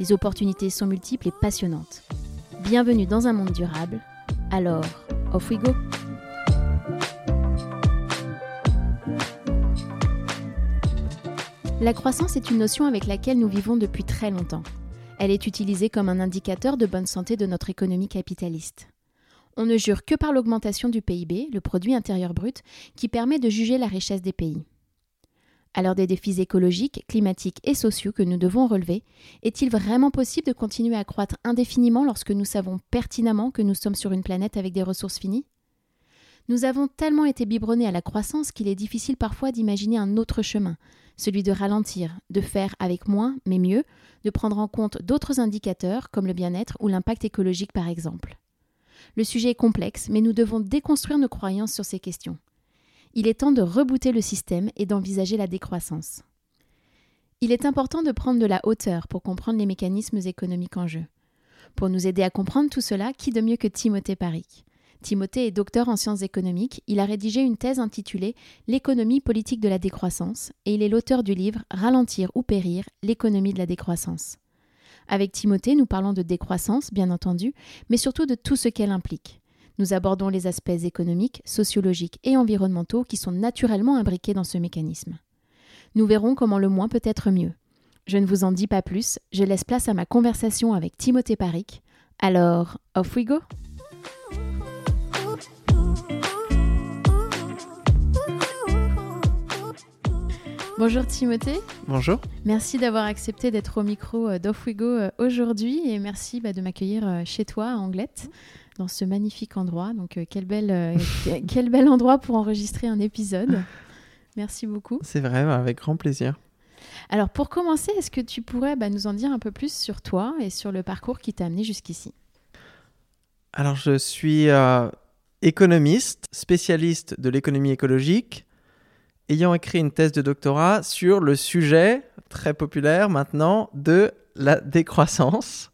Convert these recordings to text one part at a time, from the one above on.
Les opportunités sont multiples et passionnantes. Bienvenue dans un monde durable. Alors, off we go! La croissance est une notion avec laquelle nous vivons depuis très longtemps. Elle est utilisée comme un indicateur de bonne santé de notre économie capitaliste. On ne jure que par l'augmentation du PIB, le produit intérieur brut, qui permet de juger la richesse des pays. À l'heure des défis écologiques, climatiques et sociaux que nous devons relever, est-il vraiment possible de continuer à croître indéfiniment lorsque nous savons pertinemment que nous sommes sur une planète avec des ressources finies? Nous avons tellement été biberonnés à la croissance qu'il est difficile parfois d'imaginer un autre chemin, celui de ralentir, de faire avec moins mais mieux, de prendre en compte d'autres indicateurs comme le bien-être ou l'impact écologique par exemple. Le sujet est complexe, mais nous devons déconstruire nos croyances sur ces questions. Il est temps de rebooter le système et d'envisager la décroissance. Il est important de prendre de la hauteur pour comprendre les mécanismes économiques en jeu. Pour nous aider à comprendre tout cela, qui de mieux que Timothée Paric Timothée est docteur en sciences économiques. Il a rédigé une thèse intitulée L'économie politique de la décroissance et il est l'auteur du livre Ralentir ou périr, l'économie de la décroissance. Avec Timothée, nous parlons de décroissance, bien entendu, mais surtout de tout ce qu'elle implique. Nous abordons les aspects économiques, sociologiques et environnementaux qui sont naturellement imbriqués dans ce mécanisme. Nous verrons comment le moins peut être mieux. Je ne vous en dis pas plus, je laisse place à ma conversation avec Timothée Paric. Alors, off we go! Bonjour Timothée. Bonjour. Merci d'avoir accepté d'être au micro euh, d'Off We Go euh, aujourd'hui et merci bah, de m'accueillir euh, chez toi à Anglette, dans ce magnifique endroit. Donc quel, bel, quel bel endroit pour enregistrer un épisode. Merci beaucoup. C'est vrai, bah, avec grand plaisir. Alors pour commencer, est-ce que tu pourrais bah, nous en dire un peu plus sur toi et sur le parcours qui t'a amené jusqu'ici? Alors je suis économiste, spécialiste de l'économie écologique ayant écrit une thèse de doctorat sur le sujet très populaire maintenant de la décroissance.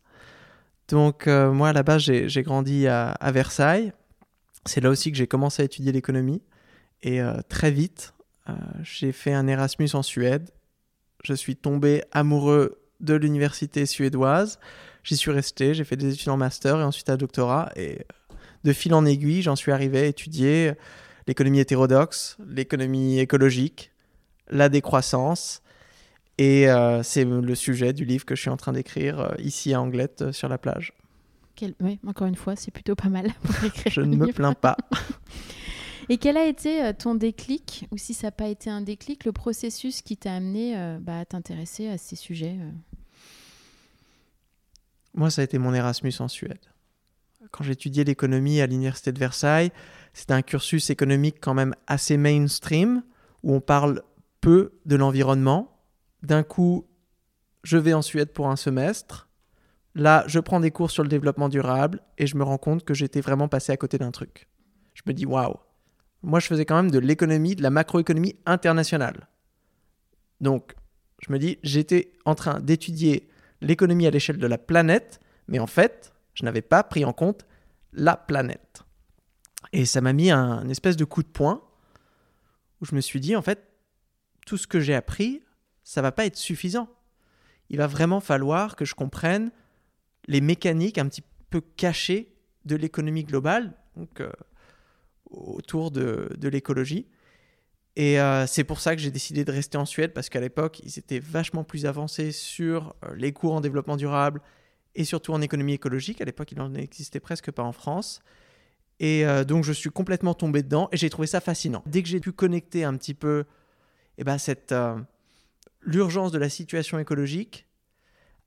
Donc euh, moi base j'ai grandi à, Versailles. C'est là aussi que j'ai commencé à étudier l'économie. Et euh, très vite, euh, j'ai fait un Erasmus en Suède. Je suis tombé amoureux de l'université suédoise. J'y suis resté, j'ai fait des études en master et ensuite un doctorat. Et de fil en aiguille, j'en suis arrivé à étudier l'économie hétérodoxe, l'économie écologique, la décroissance. Et euh, c'est le sujet du livre que je suis en train d'écrire euh, ici à Anglette euh, sur la plage. Oui, encore une fois, c'est plutôt pas mal pour écrire. je ne me plains pas. Et quel a été ton déclic, ou si ça n'a pas été un déclic, le processus qui t'a amené bah, à t'intéresser à ces sujets Moi, ça a été mon Erasmus en Suède. Quand j'étudiais l'économie à l'Université de Versailles, c'est un cursus économique quand même assez mainstream, où on parle peu de l'environnement. D'un coup, je vais en Suède pour un semestre. Là, je prends des cours sur le développement durable et je me rends compte que j'étais vraiment passé à côté d'un truc. Je me dis, waouh, moi je faisais quand même de l'économie, de la macroéconomie internationale. Donc, je me dis, j'étais en train d'étudier l'économie à l'échelle de la planète, mais en fait, je n'avais pas pris en compte la planète. Et ça m'a mis un, espèce de coup de poing où je me suis dit, en fait, tout ce que j'ai appris, ça va pas être suffisant. Il va vraiment falloir que je comprenne les mécaniques un petit peu cachées de l'économie globale, donc euh, autour de, de l'écologie. Et euh, c'est pour ça que j'ai décidé de rester en Suède, parce qu'à l'époque, ils étaient vachement plus avancés sur euh, les cours en développement durable et surtout en économie écologique. À l'époque, il n'en existait presque pas en France. Et donc je suis complètement tombé dedans et j'ai trouvé ça fascinant. Dès que j'ai pu connecter un petit peu eh ben, cette l'urgence de la situation écologique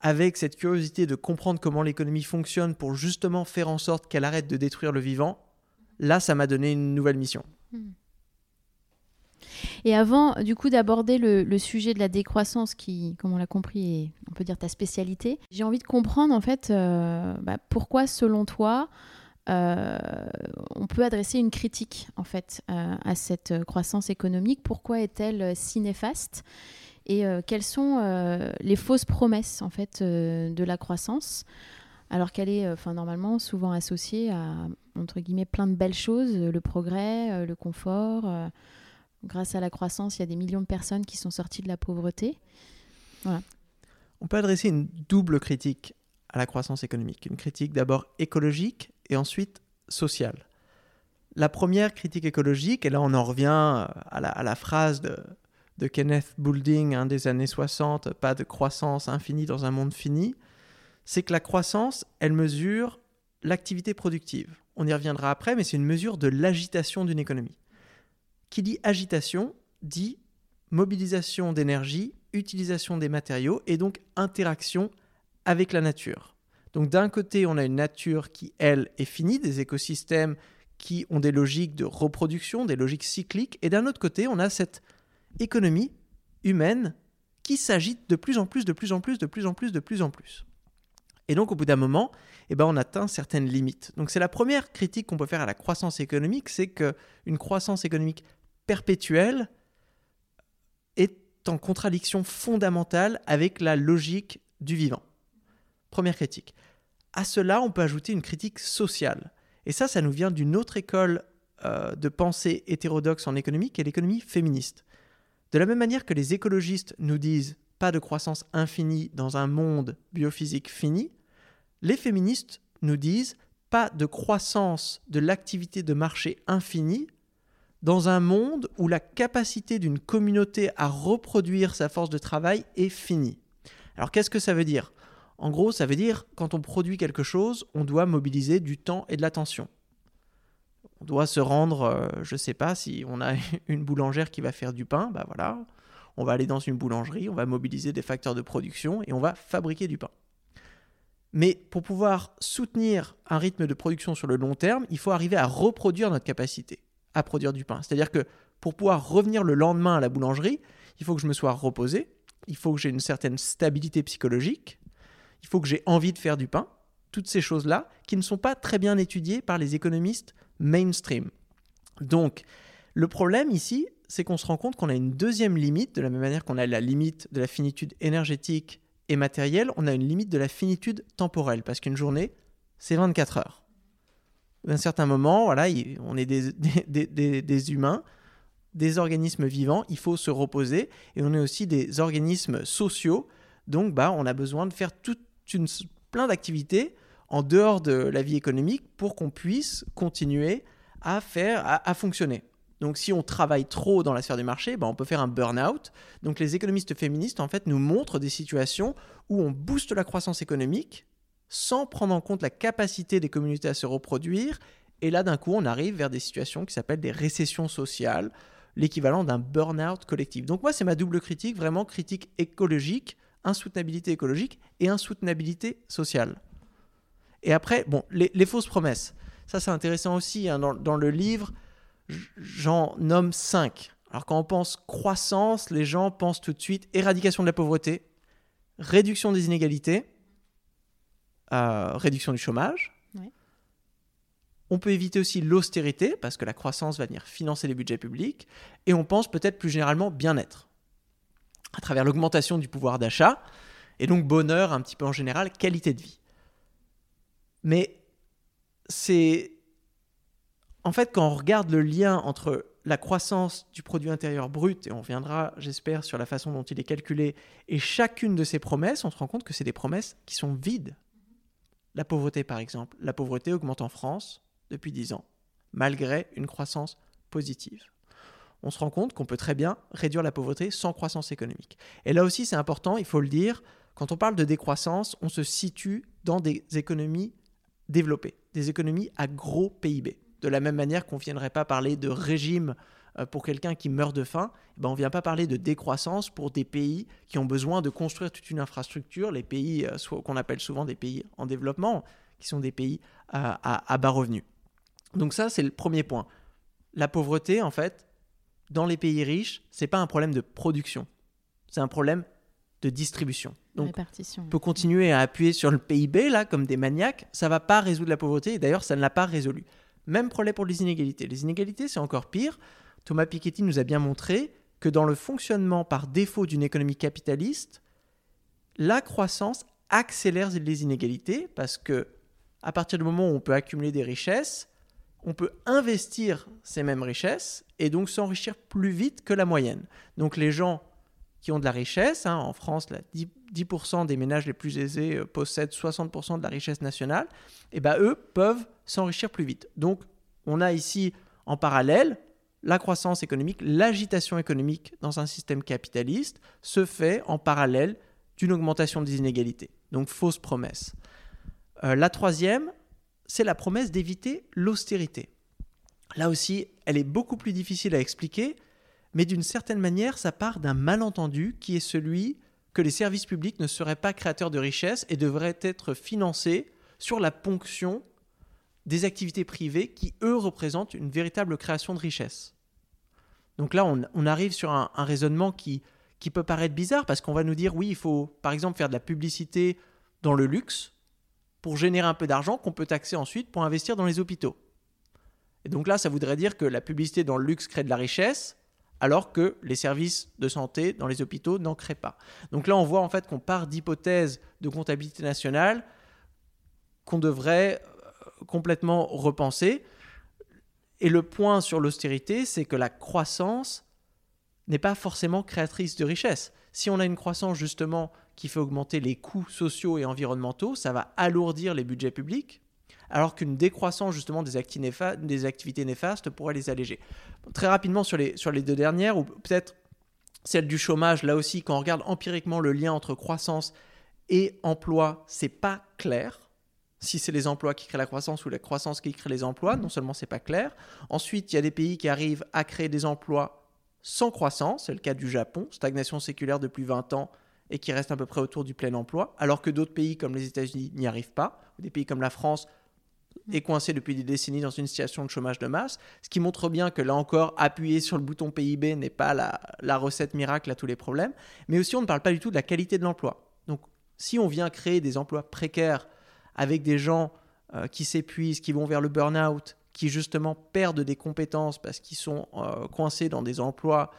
avec cette curiosité de comprendre comment l'économie fonctionne pour justement faire en sorte qu'elle arrête de détruire le vivant, là ça m'a donné une nouvelle mission. Hmm. Et avant, du coup, d'aborder le, sujet de la décroissance, qui, comme on l'a compris, est, on peut dire, ta spécialité, j'ai envie de comprendre, en fait, euh, bah, pourquoi, selon toi, euh, on peut adresser une critique, en fait, euh, à cette croissance économique? Pourquoi est-elle si néfaste? Et quelles sont les fausses promesses, en fait, de la croissance? Alors qu'elle est enfin normalement souvent associée à entre guillemets plein de belles choses, le progrès, le confort, Grâce à la croissance, il y a des millions de personnes qui sont sorties de la pauvreté. On peut adresser une double critique à la croissance économique. Une critique d'abord écologique et ensuite sociale. La première critique écologique, et là on en revient à la, phrase de, Kenneth Boulding hein, des années 60, pas de croissance infinie dans un monde fini, c'est que la croissance, elle mesure l'activité productive. On y reviendra après, mais c'est une mesure de l'agitation d'une économie. Qui dit agitation dit mobilisation d'énergie, utilisation des matériaux et donc interaction avec la nature. Donc d'un côté, on a une nature qui, elle, est finie, des écosystèmes qui ont des logiques de reproduction, des logiques cycliques, et d'un autre côté, on a cette économie humaine qui s'agite de plus en plus, de plus en plus, de plus en plus, de plus en plus. Et donc au bout d'un moment, eh ben, on atteint certaines limites. Donc c'est la première critique qu'on peut faire à la croissance économique, c'est qu'une croissance économique perpétuelle est en contradiction fondamentale avec la logique du vivant. Première critique. À cela, on peut ajouter une critique sociale. Et ça, ça nous vient d'une autre école euh, de pensée hétérodoxe en économie, qui est l'économie féministe. De la même manière que les écologistes nous disent pas de croissance infinie dans un monde biophysique fini, les féministes nous disent pas de croissance de l'activité de marché infinie dans un monde où la capacité d'une communauté à reproduire sa force de travail est finie. Alors qu'est-ce que ça veut dire? En gros, ça veut dire quand on produit quelque chose, on doit mobiliser du temps et de l'attention. On doit se rendre, euh, je ne sais pas, si on a une boulangère qui va faire du pain, bah voilà, on va aller dans une boulangerie, on va mobiliser des facteurs de production et on va fabriquer du pain. Mais pour pouvoir soutenir un rythme de production sur le long terme, il faut arriver à reproduire notre capacité à produire du pain. C'est-à-dire que pour pouvoir revenir le lendemain à la boulangerie, il faut que je me sois reposé, il faut que j'ai une certaine stabilité psychologique, il faut que j'ai envie de faire du pain, toutes ces choses-là qui ne sont pas très bien étudiées par les économistes mainstream. Donc, le problème ici, c'est qu'on se rend compte qu'on a une deuxième limite, de la même manière qu'on a la limite de la finitude énergétique et matérielle, on a une limite de la finitude temporelle, parce qu'une journée, c'est 24 heures d'un certain moment, voilà, on est des, humains, des organismes vivants, il faut se reposer, et on est aussi des organismes sociaux, donc bah, on a besoin de faire toute une, plein d'activités en dehors de la vie économique pour qu'on puisse continuer à faire, à, fonctionner. Donc si on travaille trop dans la sphère du marché, bah, on peut faire un burn-out. Donc les économistes féministes en fait nous montrent des situations où on booste la croissance économique sans prendre en compte la capacité des communautés à se reproduire. Et là, d'un coup, on arrive vers des situations qui s'appellent des récessions sociales, l'équivalent d'un burn-out collectif. Donc moi, c'est ma double critique, vraiment critique écologique, insoutenabilité écologique et insoutenabilité sociale. Et après, bon, les, fausses promesses. Ça, c'est intéressant aussi. Hein. dans, dans, le livre, j'en nomme cinq. Alors quand on pense croissance, les gens pensent tout de suite éradication de la pauvreté, réduction des inégalités, réduction du chômage. On peut éviter aussi l'austérité, parce que la croissance va venir financer les budgets publics. Et on pense peut-être plus généralement bien-être, à travers l'augmentation du pouvoir d'achat, et donc bonheur un petit peu en général, qualité de vie. Mais c'est... En fait, quand on regarde le lien entre la croissance du produit intérieur brut, et on reviendra, j'espère, sur la façon dont il est calculé, et chacune de ces promesses, on se rend compte que c'est des promesses qui sont vides. La pauvreté, par exemple. La pauvreté augmente en France depuis 10 ans, malgré une croissance positive. On se rend compte qu'on peut très bien réduire la pauvreté sans croissance économique. Et là aussi, c'est important, il faut le dire, quand on parle de décroissance, on se situe dans des économies développées, des économies à gros PIB. De la même manière qu'on ne viendrait pas parler de régime euh, pour quelqu'un qui meurt de faim, eh ben on ne vient pas parler de décroissance pour des pays qui ont besoin de construire toute une infrastructure, les pays euh, qu'on appelle souvent des pays en développement, qui sont des pays à, bas revenus. Donc ça, c'est le premier point. La pauvreté, en fait, dans les pays riches, c'est pas un problème de production, c'est un problème de distribution. Donc, on peut continuer à appuyer sur le PIB là comme des maniaques, ça va pas résoudre la pauvreté. Et d'ailleurs, ça ne l'a pas résolu. Même problème pour les inégalités. Les inégalités, c'est encore pire. Thomas Piketty nous a bien montré que dans le fonctionnement par défaut d'une économie capitaliste, la croissance accélère les inégalités parce que à partir du moment où on peut accumuler des richesses, on peut investir ces mêmes richesses et donc s'enrichir plus vite que la moyenne. Donc les gens qui ont de la richesse, hein, en France, là, 10%, 10 des ménages les plus aisés euh, possèdent 60% de la richesse nationale, et ben eux peuvent s'enrichir plus vite. Donc on a ici en parallèle la croissance économique, l'agitation économique dans un système capitaliste se fait en parallèle d'une augmentation des inégalités. Donc fausse promesse. Euh, la troisième, c'est la promesse d'éviter l'austérité. Là aussi, elle est beaucoup plus difficile à expliquer, mais d'une certaine manière, ça part d'un malentendu qui est celui que les services publics ne seraient pas créateurs de richesses et devraient être financés sur la ponction des activités privées qui, eux, représentent une véritable création de richesse. Donc là, on, on arrive sur un, un raisonnement qui, qui peut paraître bizarre parce qu'on va nous dire, oui, il faut par exemple faire de la publicité dans le luxe pour générer un peu d'argent qu'on peut taxer ensuite pour investir dans les hôpitaux. Et donc là, ça voudrait dire que la publicité dans le luxe crée de la richesse, alors que les services de santé dans les hôpitaux n'en créent pas. Donc là, on voit en fait qu'on part d'hypothèses de comptabilité nationale qu'on devrait euh, complètement repenser. Et le point sur l'austérité, c'est que la croissance n'est pas forcément créatrice de richesse. Si on a une croissance justement qui fait augmenter les coûts sociaux et environnementaux, ça va alourdir les budgets publics, alors qu'une décroissance justement des, activités néfastes pourrait les alléger. Très rapidement sur les, sur les deux dernières, ou peut-être celle du chômage, là aussi, quand on regarde empiriquement le lien entre croissance et emploi, c'est pas clair. Si c'est les emplois qui créent la croissance ou la croissance qui crée les emplois, non seulement c'est pas clair. Ensuite, il y a des pays qui arrivent à créer des emplois sans croissance, c'est le cas du Japon, stagnation séculaire depuis 20 ans et qui reste à peu près autour du plein emploi, alors que d'autres pays comme les États-Unis n'y arrivent pas, ou des pays comme la France est coincé depuis des décennies dans une situation de chômage de masse, ce qui montre bien que là encore, appuyer sur le bouton PIB n'est pas la, la recette miracle à tous les problèmes, mais aussi on ne parle pas du tout de la qualité de l'emploi. Donc si on vient créer des emplois précaires avec des gens euh, qui s'épuisent, qui vont vers le burn-out, qui justement perdent des compétences parce qu'ils sont euh, coincés dans des emplois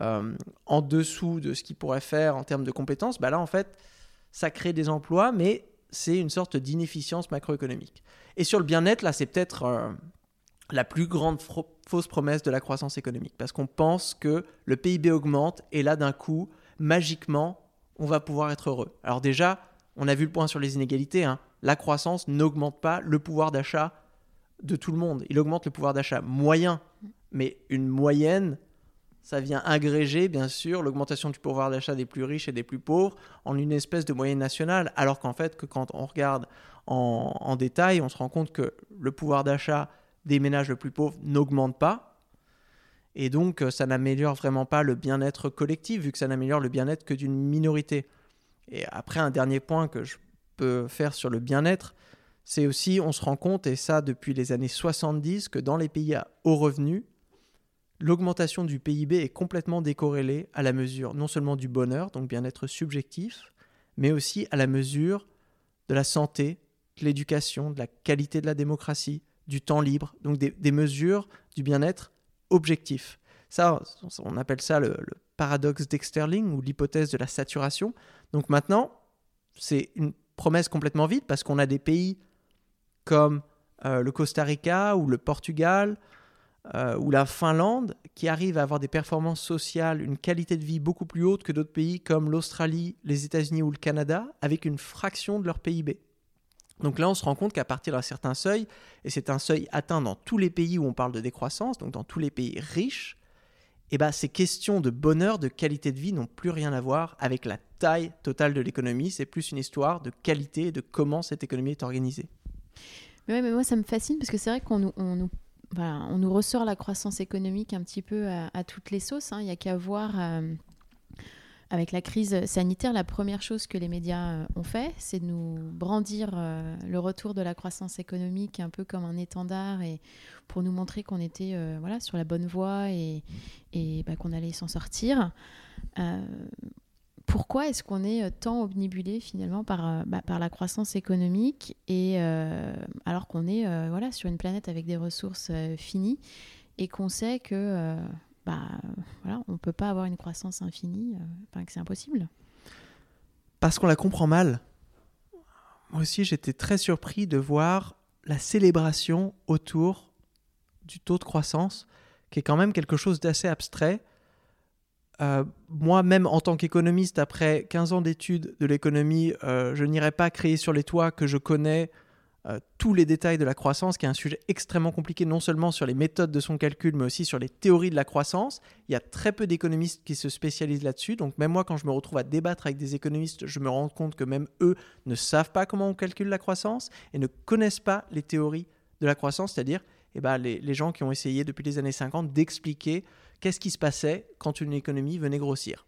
euh, en dessous de ce qu'ils pourraient faire en termes de compétences, bah là en fait ça crée des emplois, mais c'est une sorte d'inefficience macroéconomique. Et sur le bien-être, là c'est peut-être euh, la plus grande fausse promesse de la croissance économique, parce qu'on pense que le PIB augmente et là d'un coup, magiquement, on va pouvoir être heureux. Alors déjà, on a vu le point sur les inégalités, hein. la croissance n'augmente pas le pouvoir d'achat de tout le monde. Il augmente le pouvoir d'achat moyen, mais une moyenne, ça vient agréger, bien sûr, l'augmentation du pouvoir d'achat des plus riches et des plus pauvres en une espèce de moyenne nationale. Alors qu'en fait, que quand on regarde en, en détail, on se rend compte que le pouvoir d'achat des ménages les plus pauvres n'augmente pas. Et donc, euh, ça n'améliore vraiment pas le bien-être collectif, vu que ça n'améliore le bien-être que d'une minorité. Et après, un dernier point que je peux faire sur le bien-être, c'est aussi, on se rend compte, et ça depuis les années 70, que dans les pays à haut revenu, l'augmentation du PIB est complètement décorrélée à la mesure non seulement du bonheur, donc bien-être subjectif, mais aussi à la mesure de la santé, de l'éducation, de la qualité de la démocratie, du temps libre, donc des, mesures du bien-être objectif. Ça, on appelle ça le, le paradoxe d'Exterling ou l'hypothèse de la saturation. Donc maintenant, c'est une promesse complètement vide parce qu'on a des pays comme euh, le Costa Rica ou le Portugal euh, ou la Finlande qui arrivent à avoir des performances sociales, une qualité de vie beaucoup plus haute que d'autres pays comme l'Australie, les États-Unis ou le Canada, avec une fraction de leur PIB. Donc là, on se rend compte qu'à partir d'un certain seuil, et c'est un seuil atteint dans tous les pays où on parle de décroissance, donc dans tous les pays riches, eh ben, ces questions de bonheur, de qualité de vie n'ont plus rien à voir avec la taille totale de l'économie. C'est plus une histoire de qualité et de comment cette économie est organisée. Mais, ouais, mais moi, ça me fascine parce que c'est vrai qu'on nous, voilà, on nous ressort la croissance économique un petit peu à, toutes les sauces. hein. Il n'y a qu'à voir euh, avec la crise sanitaire, la première chose que les médias euh, ont fait, c'est de nous brandir euh, le retour de la croissance économique un peu comme un étendard et pour nous montrer qu'on était voilà, sur la bonne voie et, et bah, qu'on allait s'en sortir. Pourquoi est-ce qu'on est tant omnibulé finalement par, bah, par la croissance économique et alors qu'on est voilà, sur une planète avec des ressources finies et qu'on sait que bah, voilà, on peut pas avoir une croissance infinie, euh, que c'est impossible? Parce qu'on la comprend mal. Moi aussi, j'étais très surpris de voir la célébration autour du taux de croissance, qui est quand même quelque chose d'assez abstrait. Euh, moi, même en tant qu'économiste, après 15 ans d'études de l'économie, euh, je n'irai pas créer sur les toits que je connais euh, tous les détails de la croissance, qui est un sujet extrêmement compliqué, non seulement sur les méthodes de son calcul, mais aussi sur les théories de la croissance. Il y a très peu d'économistes qui se spécialisent là-dessus. Donc même moi, quand je me retrouve à débattre avec des économistes, je me rends compte que même eux ne savent pas comment on calcule la croissance et ne connaissent pas les théories de la croissance, c'est-à-dire eh ben, les, les gens qui ont essayé depuis les années 50 d'expliquer qu'est-ce qui se passait quand une économie venait grossir.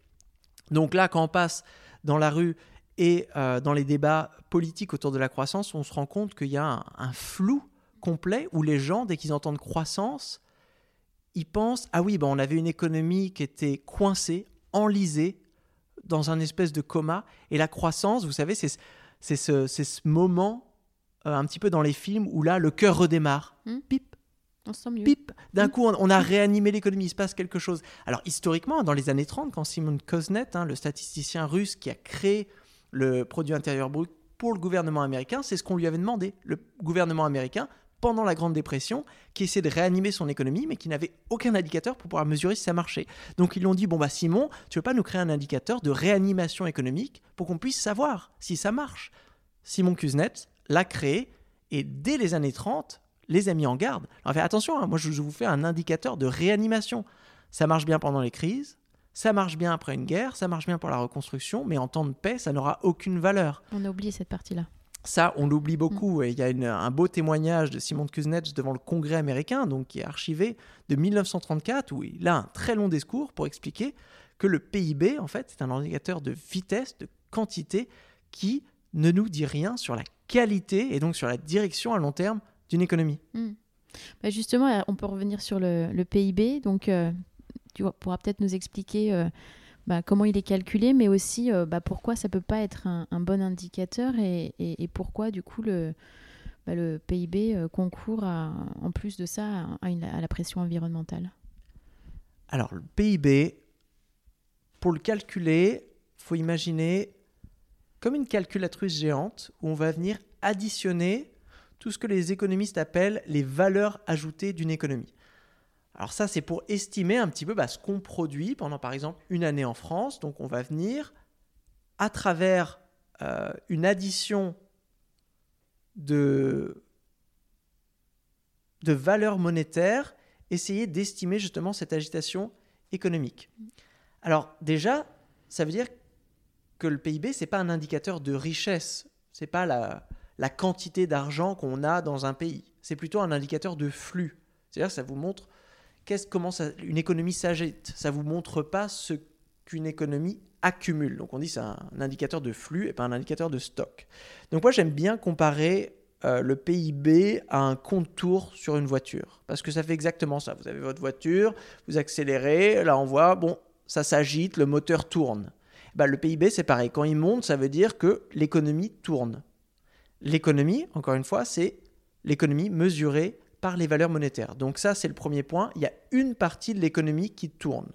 Donc là, quand on passe dans la rue et euh, dans les débats politiques autour de la croissance, on se rend compte qu'il y a un, flou complet où les gens, dès qu'ils entendent croissance, ils pensent Ah oui, ben on avait une économie qui était coincée, enlisée, dans un espèce de coma. Et la croissance, vous savez, c'est ce, ce, moment euh, un petit peu dans les films où là, le cœur redémarre. Pip. On se sent mieux. Pip. D'un hmm. coup, on, a réanimé l'économie, il se passe quelque chose. Alors, historiquement, dans les années 30, quand Simon Koznet, hein, le statisticien russe qui a créé le produit intérieur brut pour le gouvernement américain, c'est ce qu'on lui avait demandé. Le gouvernement américain, pendant la Grande Dépression, qui essayait de réanimer son économie, mais qui n'avait aucun indicateur pour pouvoir mesurer si ça marchait. Donc ils lui ont dit, bon bah Simon, tu veux pas nous créer un indicateur de réanimation économique pour qu'on puisse savoir si ça marche? Simon Kuznets l'a créé, et dès les années 30, les a mis en garde. Alors fait attention, hein, moi je vous fais un indicateur de réanimation. Ça marche bien pendant les crises, ça marche bien après une guerre, ça marche bien pour la reconstruction, mais en temps de paix, ça n'aura aucune valeur. On a oublié cette partie-là. Ça, on l'oublie beaucoup. Mm. Et il y a un beau témoignage de Simon Kuznets devant le Congrès américain, donc qui est archivé de 1934, où il a un très long discours pour expliquer que le PIB, en fait, c'est un indicateur de vitesse, de quantité, qui ne nous dit rien sur la qualité et donc sur la direction à long terme d'une économie. Mm. Bah, justement, on peut revenir sur le, PIB. Donc, euh, tu pourras peut-être nous expliquer euh, bah, comment il est calculé, mais aussi euh, bah, pourquoi ça peut pas être un, bon indicateur et, pourquoi du coup le, le PIB euh, concourt en plus de ça à, la pression environnementale. Alors le PIB, pour le calculer, faut imaginer comme une calculatrice géante où on va venir additionner tout ce que les économistes appellent les valeurs ajoutées d'une économie. Alors ça, c'est pour estimer un petit peu bah, ce qu'on produit pendant, par exemple, une année en France. Donc on va venir, à travers euh, une addition de, de valeurs monétaires, essayer d'estimer justement cette agitation économique. Alors déjà, ça veut dire que le PIB, ce n'est pas un indicateur de richesse, ce n'est pas la, la quantité d'argent qu'on a dans un pays, c'est plutôt un indicateur de flux. C'est-à-dire ça vous montre comment une économie s'agite. Ça vous montre pas ce qu'une économie accumule. Donc on dit c'est un, indicateur de flux et pas un indicateur de stock. Donc moi j'aime bien comparer euh, le PIB à un contour sur une voiture parce que ça fait exactement ça. Vous avez votre voiture, vous accélérez, là on voit bon ça s'agite, le moteur tourne. Bah, le PIB c'est pareil. Quand il monte, ça veut dire que l'économie tourne. L'économie, encore une fois, c'est l'économie mesurée par les valeurs monétaires. Donc ça, c'est le premier point. Il y a une partie de l'économie qui tourne.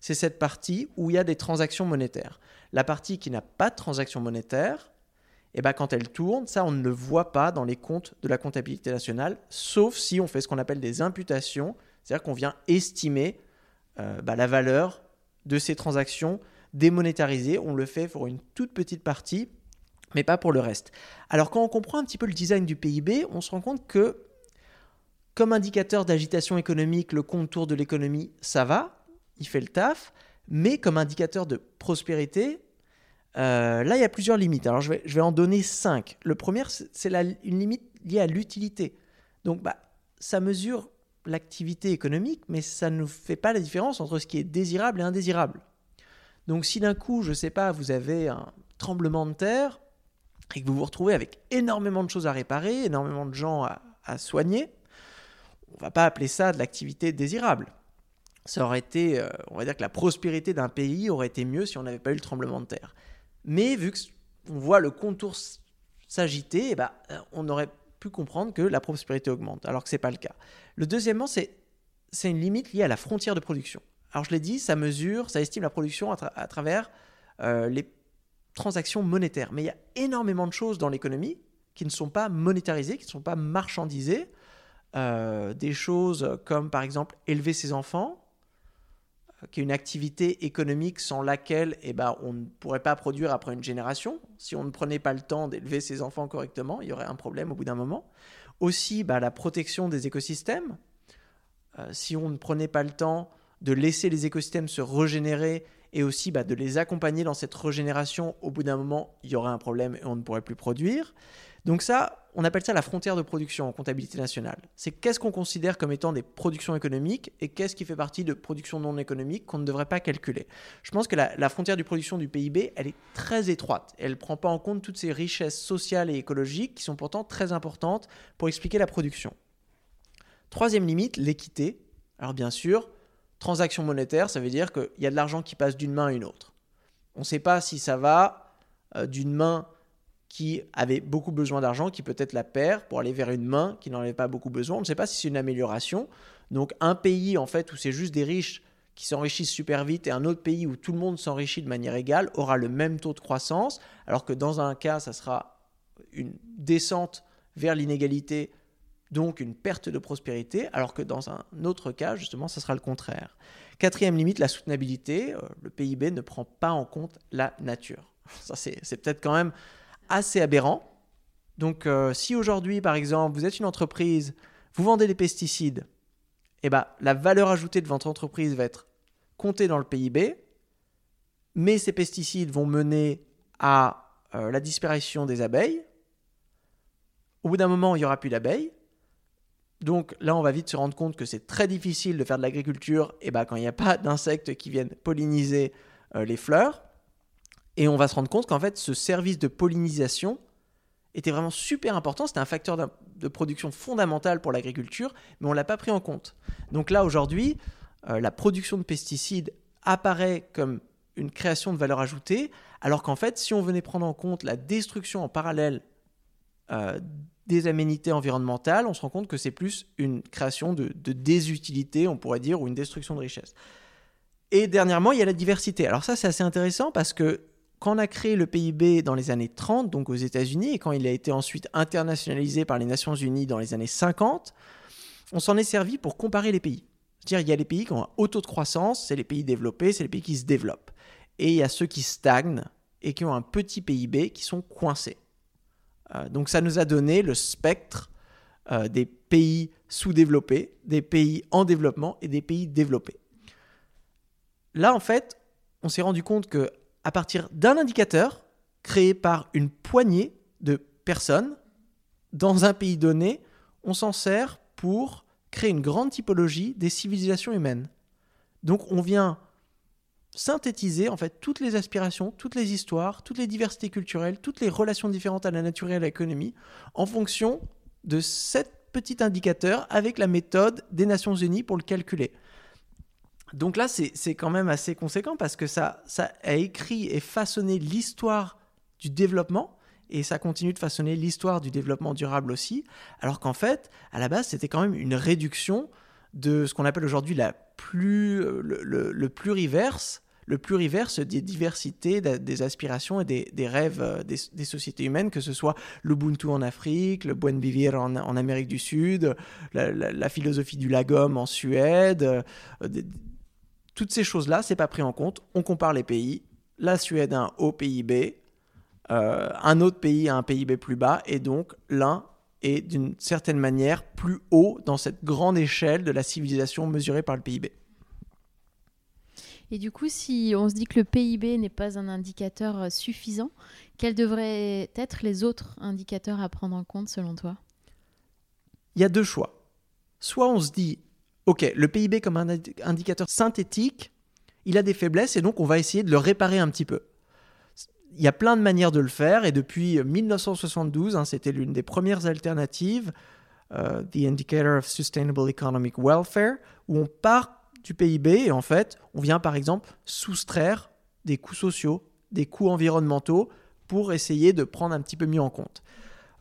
C'est cette partie où il y a des transactions monétaires. La partie qui n'a pas de transactions monétaires, eh ben, quand elle tourne, ça, on ne le voit pas dans les comptes de la comptabilité nationale, sauf si on fait ce qu'on appelle des imputations, c'est-à-dire qu'on vient estimer euh, bah, la valeur de ces transactions démonétarisées. On le fait pour une toute petite partie, mais pas pour le reste. Alors quand on comprend un petit peu le design du PIB, on se rend compte que comme indicateur d'agitation économique, le contour de l'économie, ça va, il fait le taf, mais comme indicateur de prospérité, euh, là, il y a plusieurs limites. Alors, je vais, je vais en donner cinq. Le premier, c'est une limite liée à l'utilité. Donc, bah, ça mesure l'activité économique, mais ça ne fait pas la différence entre ce qui est désirable et indésirable. Donc si d'un coup, je ne sais pas, vous avez un tremblement de terre et que vous vous retrouvez avec énormément de choses à réparer, énormément de gens à, soigner, on va pas appeler ça de l'activité désirable. Ça aurait été, euh, on va dire que la prospérité d'un pays aurait été mieux si on n'avait pas eu le tremblement de terre. Mais vu qu'on voit le contour s'agiter, eh ben, euh, on aurait pu comprendre que la prospérité augmente, alors que ce n'est pas le cas. Le deuxièmement, c'est une limite liée à la frontière de production. Alors je l'ai dit, ça mesure, ça estime la production à, travers euh, les transactions monétaires. Mais il y a énormément de choses dans l'économie qui ne sont pas monétarisées, qui ne sont pas marchandisées. Euh, des choses comme par exemple élever ses enfants, euh, qui est une activité économique sans laquelle eh ben, on ne pourrait pas produire après une génération. Si on ne prenait pas le temps d'élever ses enfants correctement, il y aurait un problème au bout d'un moment. Aussi, bah, la protection des écosystèmes. si on ne prenait pas le temps de laisser les écosystèmes se régénérer et aussi bah, de les accompagner dans cette régénération, au bout d'un moment, il y aurait un problème et on ne pourrait plus produire. Donc ça, on appelle ça la frontière de production en comptabilité nationale. C'est qu'est-ce qu'on considère comme étant des productions économiques et qu'est-ce qui fait partie de productions non économiques qu'on ne devrait pas calculer. Je pense que la, frontière de production du PIB, elle est très étroite. Elle ne prend pas en compte toutes ces richesses sociales et écologiques qui sont pourtant très importantes pour expliquer la production. Troisième limite, l'équité. Alors bien sûr, Transaction monétaire, ça veut dire qu'il y a de l'argent qui passe d'une main à une autre. On ne sait pas si ça va euh, d'une main qui avait beaucoup besoin d'argent, qui peut-être la perd, pour aller vers une main qui n'en avait pas beaucoup besoin. On ne sait pas si c'est une amélioration. Donc un pays en fait où c'est juste des riches qui s'enrichissent super vite et un autre pays où tout le monde s'enrichit de manière égale aura le même taux de croissance, alors que dans un cas, ça sera une descente vers l'inégalité donc une perte de prospérité, alors que dans un autre cas, justement, ça sera le contraire. Quatrième limite, la soutenabilité. Euh, le PIB ne prend pas en compte la nature. Ça, c'est peut-être quand même assez aberrant. Donc, euh, si aujourd'hui, par exemple, vous êtes une entreprise, vous vendez des pesticides, eh ben, la valeur ajoutée de votre entreprise va être comptée dans le PIB, mais ces pesticides vont mener à euh, la disparition des abeilles. Au bout d'un moment, il n'y aura plus d'abeilles. Donc là, on va vite se rendre compte que c'est très difficile de faire de l'agriculture et bah, quand il n'y a pas d'insectes qui viennent polliniser euh, les fleurs. Et on va se rendre compte qu'en fait, ce service de pollinisation était vraiment super important. C'était un facteur de production fondamental pour l'agriculture, mais on ne l'a pas pris en compte. Donc là, aujourd'hui, euh, la production de pesticides apparaît comme une création de valeur ajoutée, alors qu'en fait, si on venait prendre en compte la destruction en parallèle euh, des aménités environnementales, on se rend compte que c'est plus une création de, désutilité, on pourrait dire, ou une destruction de richesse. Et dernièrement, il y a la diversité. Alors ça, c'est assez intéressant parce que quand on a créé le PIB dans les années 30, donc aux États-Unis, et quand il a été ensuite internationalisé par les Nations Unies dans les années 50, on s'en est servi pour comparer les pays. C'est-à-dire, il y a les pays qui ont un haut taux de croissance, c'est les pays développés, c'est les pays qui se développent. Et il y a ceux qui stagnent et qui ont un petit PIB qui sont coincés. Euh, donc ça nous a donné le spectre euh, des pays sous-développés, des pays en développement et des pays développés. Là, en fait, on s'est rendu compte que à partir d'un indicateur créé par une poignée de personnes dans un pays donné, on s'en sert pour créer une grande typologie des civilisations humaines. Donc on vient synthétiser en fait toutes les aspirations, toutes les histoires, toutes les diversités culturelles, toutes les relations différentes à la nature et à l'économie en fonction de cet petit indicateur avec la méthode des Nations Unies pour le calculer. Donc là, c'est quand même assez conséquent parce que ça, ça a écrit et façonné l'histoire du développement et ça continue de façonner l'histoire du développement durable aussi, alors qu'en fait, à la base, c'était quand même une réduction de ce qu'on appelle aujourd'hui la plus, le, le, le pluriverse, le pluriverse des diversités, des aspirations et des, rêves euh, des, sociétés humaines, que ce soit l'Ubuntu en Afrique, le Buen Vivir en, Amérique du Sud, la, philosophie du lagom en Suède. Euh, toutes ces choses-là, c'est pas pris en compte. On compare les pays. La Suède a un haut PIB, euh, un autre pays a un PIB plus bas, et donc l'un est d'une certaine manière plus haut dans cette grande échelle de la civilisation mesurée par le PIB. Et du coup, si on se dit que le PIB n'est pas un indicateur euh, suffisant, quels devraient être les autres indicateurs à prendre en compte selon toi? Il y a deux choix. Soit on se dit, OK, le PIB comme un indicateur synthétique, il a des faiblesses et donc on va essayer de le réparer un petit peu. Il y a plein de manières de le faire et depuis 1972, hein, c'était l'une des premières alternatives, euh, The Indicator of Sustainable Economic Welfare, où on part du PIB et en fait, on vient par exemple soustraire des coûts sociaux, des coûts environnementaux pour essayer de prendre un petit peu mieux en compte.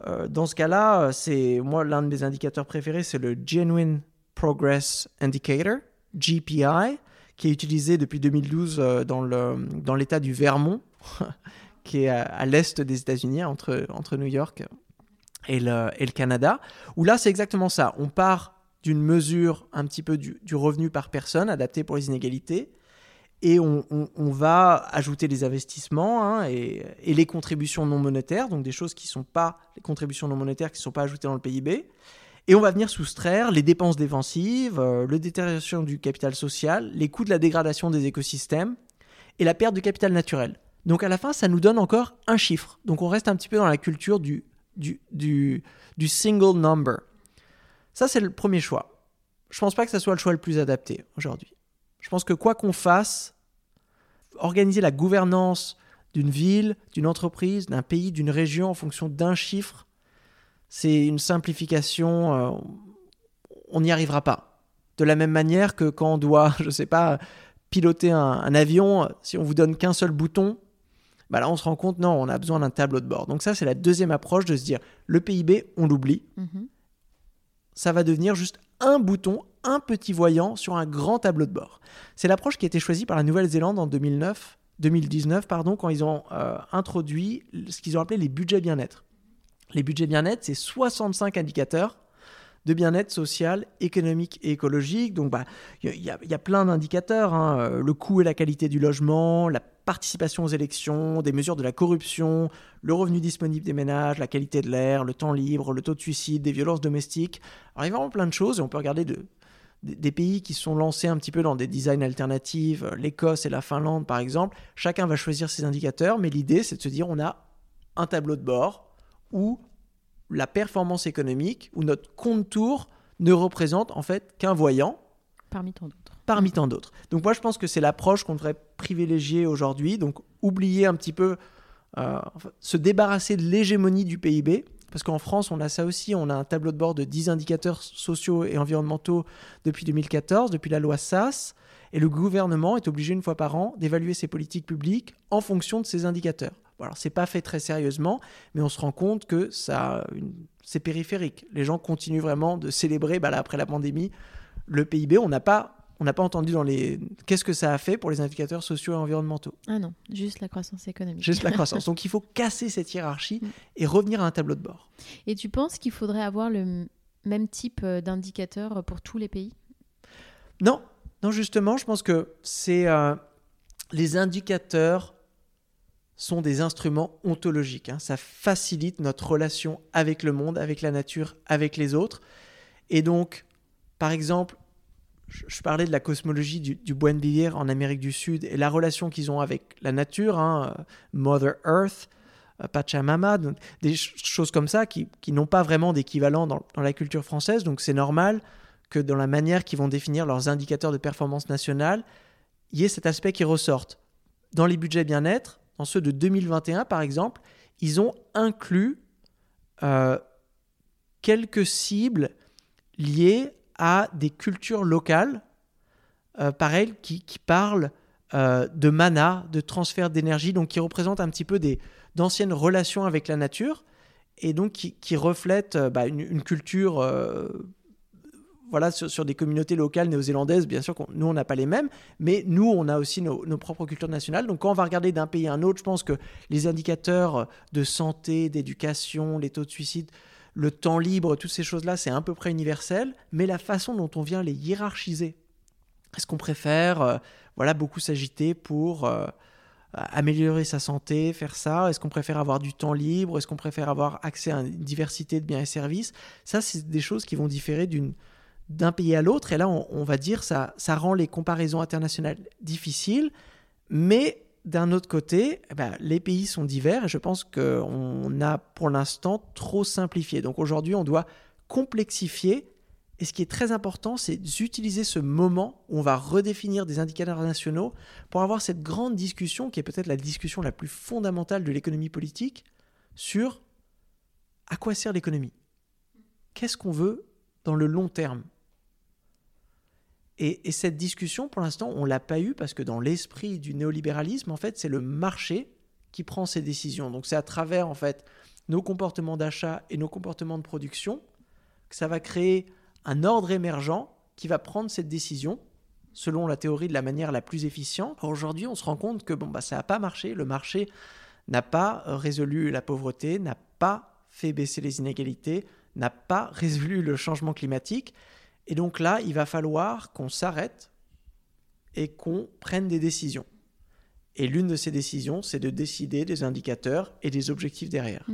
Euh, dans ce cas-là, c'est moi l'un de mes indicateurs préférés, c'est le Genuine Progress Indicator, GPI, qui est utilisé depuis 2012 euh, dans, le, dans l'État du Vermont, qui est à, l'est des États-Unis, entre, entre New York et le, et le Canada, où là c'est exactement ça. On part d'une mesure un petit peu du, du, revenu par personne, adaptée pour les inégalités, et on, va ajouter les investissements hein, et, les contributions non monétaires, donc des choses qui ne sont pas les contributions non monétaires qui ne sont pas ajoutées dans le PIB. Et on va venir soustraire les dépenses défensives, euh, le détérioration du capital social, les coûts de la dégradation des écosystèmes et la perte de capital naturel. Donc à la fin, ça nous donne encore un chiffre. Donc on reste un petit peu dans la culture du, du, du, du single number. Ça, c'est le premier choix. Je pense pas que ce soit le choix le plus adapté aujourd'hui. Je pense que quoi qu'on fasse, organiser la gouvernance d'une ville, d'une entreprise, d'un pays, d'une région en fonction d'un chiffre, c'est une simplification. Euh, on n'y arrivera pas. De la même manière que quand on doit, je ne sais pas, piloter un, avion, si on vous donne qu'un seul bouton, bah là on se rend compte, non, on a besoin d'un tableau de bord. Donc ça, c'est la deuxième approche de se dire, le PIB, on l'oublie. Mhm. Ça va devenir juste un bouton, un petit voyant sur un grand tableau de bord. C'est l'approche qui a été choisie par la Nouvelle-Zélande en 2009, 2019 pardon, quand ils ont euh, introduit ce qu'ils ont appelé les budgets bien-être. Les budgets bien-être, c'est 65 indicateurs de bien-être social, économique et écologique. Donc, bah, il y, a plein d'indicateurs. Hein. Euh, le coût et la qualité du logement, la participation aux élections, des mesures de la corruption, le revenu disponible des ménages, la qualité de l'air, le temps libre, le taux de suicide, des violences domestiques. Alors, il y a vraiment plein de choses et on peut regarder de, des pays qui sont lancés un petit peu dans des designs alternatifs, euh, l'Écosse et la Finlande par exemple. Chacun va choisir ses indicateurs, mais l'idée c'est de se dire on a un tableau de bord où la performance économique, où notre contour ne représente en fait qu'un voyant. Parmi tant d'autres. Parmi tant d'autres. Donc moi je pense que c'est l'approche qu'on devrait privilégier aujourd'hui. Donc oublier un petit peu, euh, se débarrasser de l'hégémonie du PIB. Parce qu'en France, on a ça aussi, on a un tableau de bord de 10 indicateurs sociaux et environnementaux depuis 2014, depuis la loi SAS, et le gouvernement est obligé une fois par an d'évaluer ses politiques publiques en fonction de ces indicateurs. Alors, c'est pas fait très sérieusement, mais on se rend compte que ça, c'est périphérique. Les gens continuent vraiment de célébrer, bah après la pandémie, le PIB. On n'a pas, on n'a pas entendu dans les. Qu'est-ce que ça a fait pour les indicateurs sociaux et environnementaux? Ah non, juste la croissance économique. Juste la croissance. Donc, il faut casser cette hiérarchie mm. et revenir à un tableau de bord. Et tu penses qu'il faudrait avoir le même type euh, d'indicateur pour tous les pays? Non, non, justement, je pense que c'est euh, les indicateurs sont des instruments ontologiques. Hein. Ça facilite notre relation avec le monde, avec la nature, avec les autres. Et donc, par exemple, je parlais de la cosmologie du, du buen vivir en Amérique du Sud et la relation qu'ils ont avec la nature, hein, Mother Earth, euh, Pachamama, des choses comme ça qui, n'ont pas vraiment d'équivalent dans, dans, la culture française. Donc c'est normal que dans la manière qu'ils vont définir leurs indicateurs de performance nationale, il y ait cet aspect qui ressorte. Dans les budgets bien-être, ceux de 2021 par exemple, ils ont inclus euh, quelques cibles liées à des cultures locales, euh, pareil, qui, parlent euh, de mana, de transfert d'énergie, donc qui représentent un petit peu des, d'anciennes relations avec la nature, et donc qui, reflètent bah, une, une, culture voilà, sur, des communautés locales néo-zélandaises, bien sûr, nous, on n'a pas les mêmes, mais nous, on a aussi nos, propres cultures nationales. Donc, quand on va regarder d'un pays à un autre, je pense que les indicateurs de santé, d'éducation, les taux de suicide, le temps libre, toutes ces choses-là, c'est à peu près universel, mais la façon dont on vient les hiérarchiser, est-ce qu'on préfère, euh, voilà, beaucoup s'agiter pour... Euh, améliorer sa santé, faire ça? Est-ce qu'on préfère avoir du temps libre? Est-ce qu'on préfère avoir accès à une diversité de biens et services? Ça, c'est des choses qui vont différer d'une d'un pays à l'autre. Et là, on, va dire ça, ça rend les comparaisons internationales difficiles. Mais d'un autre côté, eh ben, les pays sont divers et je pense qu'on a pour l'instant trop simplifié. Donc aujourd'hui, on doit complexifier Et ce qui est très important, c'est d'utiliser ce moment où on va redéfinir des indicateurs nationaux pour avoir cette grande discussion, qui est peut-être la discussion la plus fondamentale de l'économie politique, sur à quoi sert l'économie? Qu'est-ce qu'on veut dans le long terme? Et, cette discussion, pour l'instant, on l'a pas eue parce que dans l'esprit du néolibéralisme, en fait, c'est le marché qui prend ces décisions. Donc c'est à travers, en fait, nos comportements d'achat et nos comportements de production que ça va créer un ordre émergent qui va prendre cette décision selon la théorie de la manière la plus efficiente. Aujourd'hui, on se rend compte que bon, bah, ça n'a pas marché. Le marché n'a pas résolu la pauvreté, n'a pas fait baisser les inégalités, n'a pas résolu le changement climatique. Et donc là, il va falloir qu'on s'arrête et qu'on prenne des décisions. Et l'une de ces décisions, c'est de décider des indicateurs et des objectifs derrière.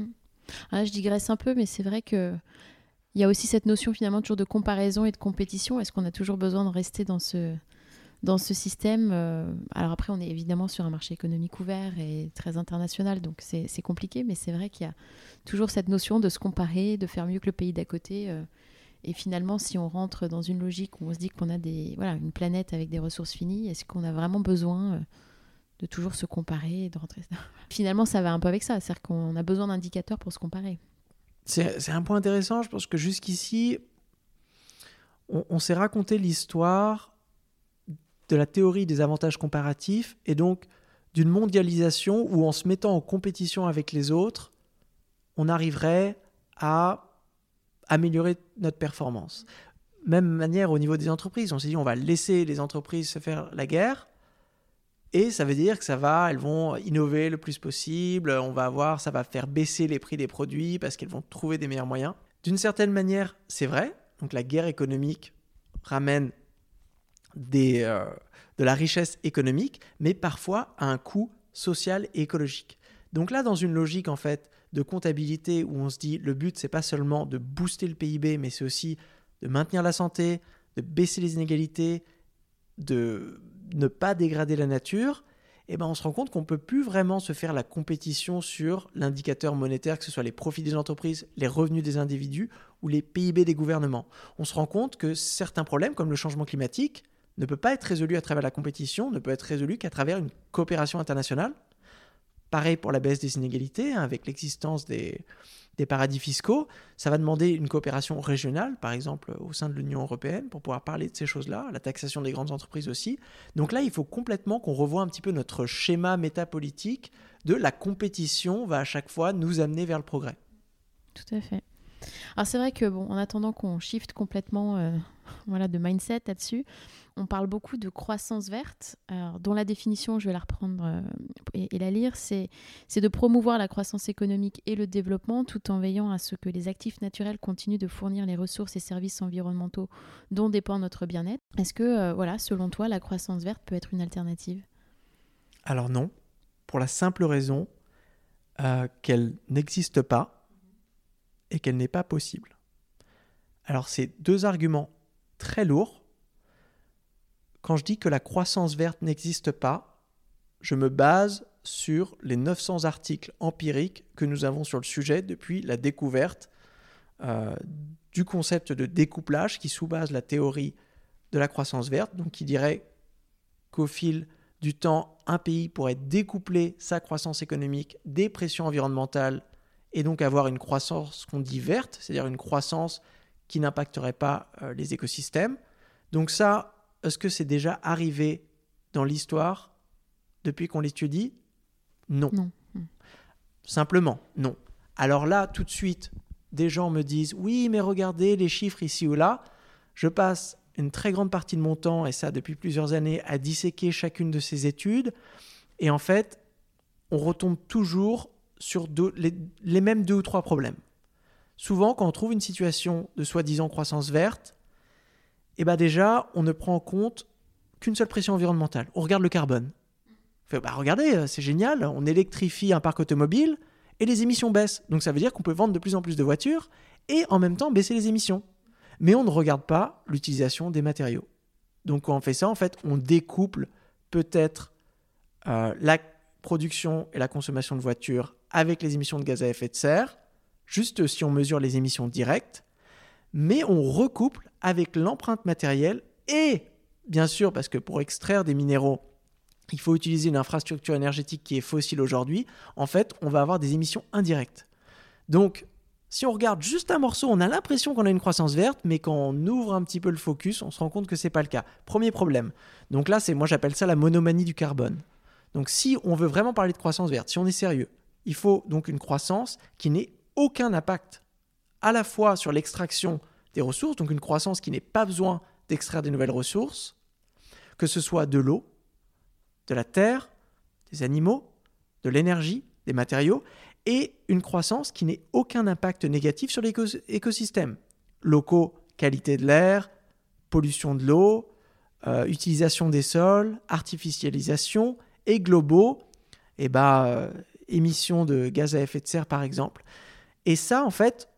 Ah, je digresse un peu, mais c'est vrai que il y a aussi cette notion finalement toujours de comparaison et de compétition. Est-ce qu'on a toujours besoin de rester dans ce, dans ce système euh, Alors après, on est évidemment sur un marché économique ouvert et très international, donc c'est compliqué, mais c'est vrai qu'il y a toujours cette notion de se comparer, de faire mieux que le pays d'à côté. Et finalement, si on rentre dans une logique où on se dit qu'on a des, voilà, une planète avec des ressources finies, est-ce qu'on a vraiment besoin euh, de toujours se comparer et de rentrer Finalement, ça va un peu avec ça, c'est-à-dire qu'on a besoin d'indicateurs pour se comparer. C'est un point intéressant, je pense que jusqu'ici, on, on s'est raconté l'histoire de la théorie des avantages comparatifs et donc d'une mondialisation où en se mettant en compétition avec les autres, on arriverait à améliorer notre performance. Même manière au niveau des entreprises. On s'est dit, on va laisser les entreprises se faire la guerre. Et ça veut dire que ça va, elles vont innover le plus possible. On va avoir, ça va faire baisser les prix des produits parce qu'elles vont trouver des meilleurs moyens. D'une certaine manière, c'est vrai. Donc la guerre économique ramène euh, de la richesse économique, mais parfois à un coût social et écologique. Donc là, dans une logique en fait de comptabilité où on se dit le but c'est pas seulement de booster le PIB, mais c'est aussi de maintenir la santé, de baisser les inégalités, de ne pas dégrader la nature, eh ben on se rend compte qu'on peut plus vraiment se faire la compétition sur l'indicateur monétaire, que ce soit les profits des entreprises, les revenus des individus ou les PIB des gouvernements. On se rend compte que certains problèmes, comme le changement climatique, ne peut pas être résolu à travers la compétition, ne peut être résolu qu'à travers une coopération internationale Pareil pour la baisse des inégalités, hein, avec l'existence des, paradis fiscaux. Ça va demander une coopération régionale, par exemple au sein de l'Union européenne, pour pouvoir parler de ces choses-là, la taxation des grandes entreprises aussi. Donc là, il faut complètement qu'on revoie un petit peu notre schéma métapolitique de la compétition va à chaque fois nous amener vers le progrès. Tout à fait. Alors c'est vrai que bon, en attendant qu'on shift complètement euh, voilà, de mindset là-dessus, on parle beaucoup de croissance verte, dont la définition, je vais la reprendre euh, et, la lire, c'est de promouvoir la croissance économique et le développement tout en veillant à ce que les actifs naturels continuent de fournir les ressources et services environnementaux dont dépend notre bien-être. Est-ce que, euh, voilà, selon toi, la croissance verte peut être une alternative? Alors non, pour la simple raison euh, qu'elle n'existe pas et qu'elle n'est pas possible. Alors c'est deux arguments très lourds quand je dis que la croissance verte n'existe pas, je me base sur les 900 articles empiriques que nous avons sur le sujet depuis la découverte euh, du concept de découplage qui sous-base la théorie de la croissance verte, donc qui dirait qu'au fil du temps, un pays pourrait découpler sa croissance économique des pressions environnementales et donc avoir une croissance qu'on dit verte, c'est-à-dire une croissance qui n'impacterait pas euh, les écosystèmes. Donc ça, est-ce que c'est déjà arrivé dans l'histoire depuis qu'on l'étudie? Non. non. Hmm. Simplement, non. Alors là, tout de suite, des gens me disent oui, mais regardez les chiffres ici ou là. Je passe une très grande partie de mon temps, et ça depuis plusieurs années, à disséquer chacune de ces études. Et en fait, on retombe toujours sur les, les mêmes deux ou trois problèmes. Souvent, quand on trouve une situation de soi-disant croissance verte, eh bien déjà, on ne prend en compte qu'une seule pression environnementale. On regarde le carbone. Fait, bah regardez, euh, c'est génial, on électrifie un parc automobile et les émissions baissent. Donc ça veut dire qu'on peut vendre de plus en plus de voitures et en même temps baisser les émissions. Mais on ne regarde pas l'utilisation des matériaux. Donc quand on fait ça, en fait, on découple peut-être euh, la production et la consommation de voitures avec les émissions de gaz à effet de serre, juste si on mesure les émissions directes, mais on recouple avec l'empreinte matérielle et, bien sûr, parce que pour extraire des minéraux, il faut utiliser une infrastructure énergétique qui est fossile aujourd'hui, en fait, on va avoir des émissions indirectes. Donc, si on regarde juste un morceau, on a l'impression qu'on a une croissance verte, mais quand on ouvre un petit peu le focus, on se rend compte que ce n'est pas le cas. Premier problème. Donc là, c'est moi j'appelle ça la monomanie du carbone. Donc si on veut vraiment parler de croissance verte, si on est sérieux, il faut donc une croissance qui n'ait aucun impact à la fois sur l'extraction des ressources, donc une croissance qui n'ait pas besoin d'extraire des nouvelles ressources, que ce soit de l'eau, de la terre, des animaux, de l'énergie, des matériaux, et une croissance qui n'ait aucun impact négatif sur l'écosystème. Locaux, qualité de l'air, pollution de l'eau, euh, utilisation des sols, artificialisation, et globaux, eh ben, émissions de gaz à effet de serre par exemple. Et ça, en fait,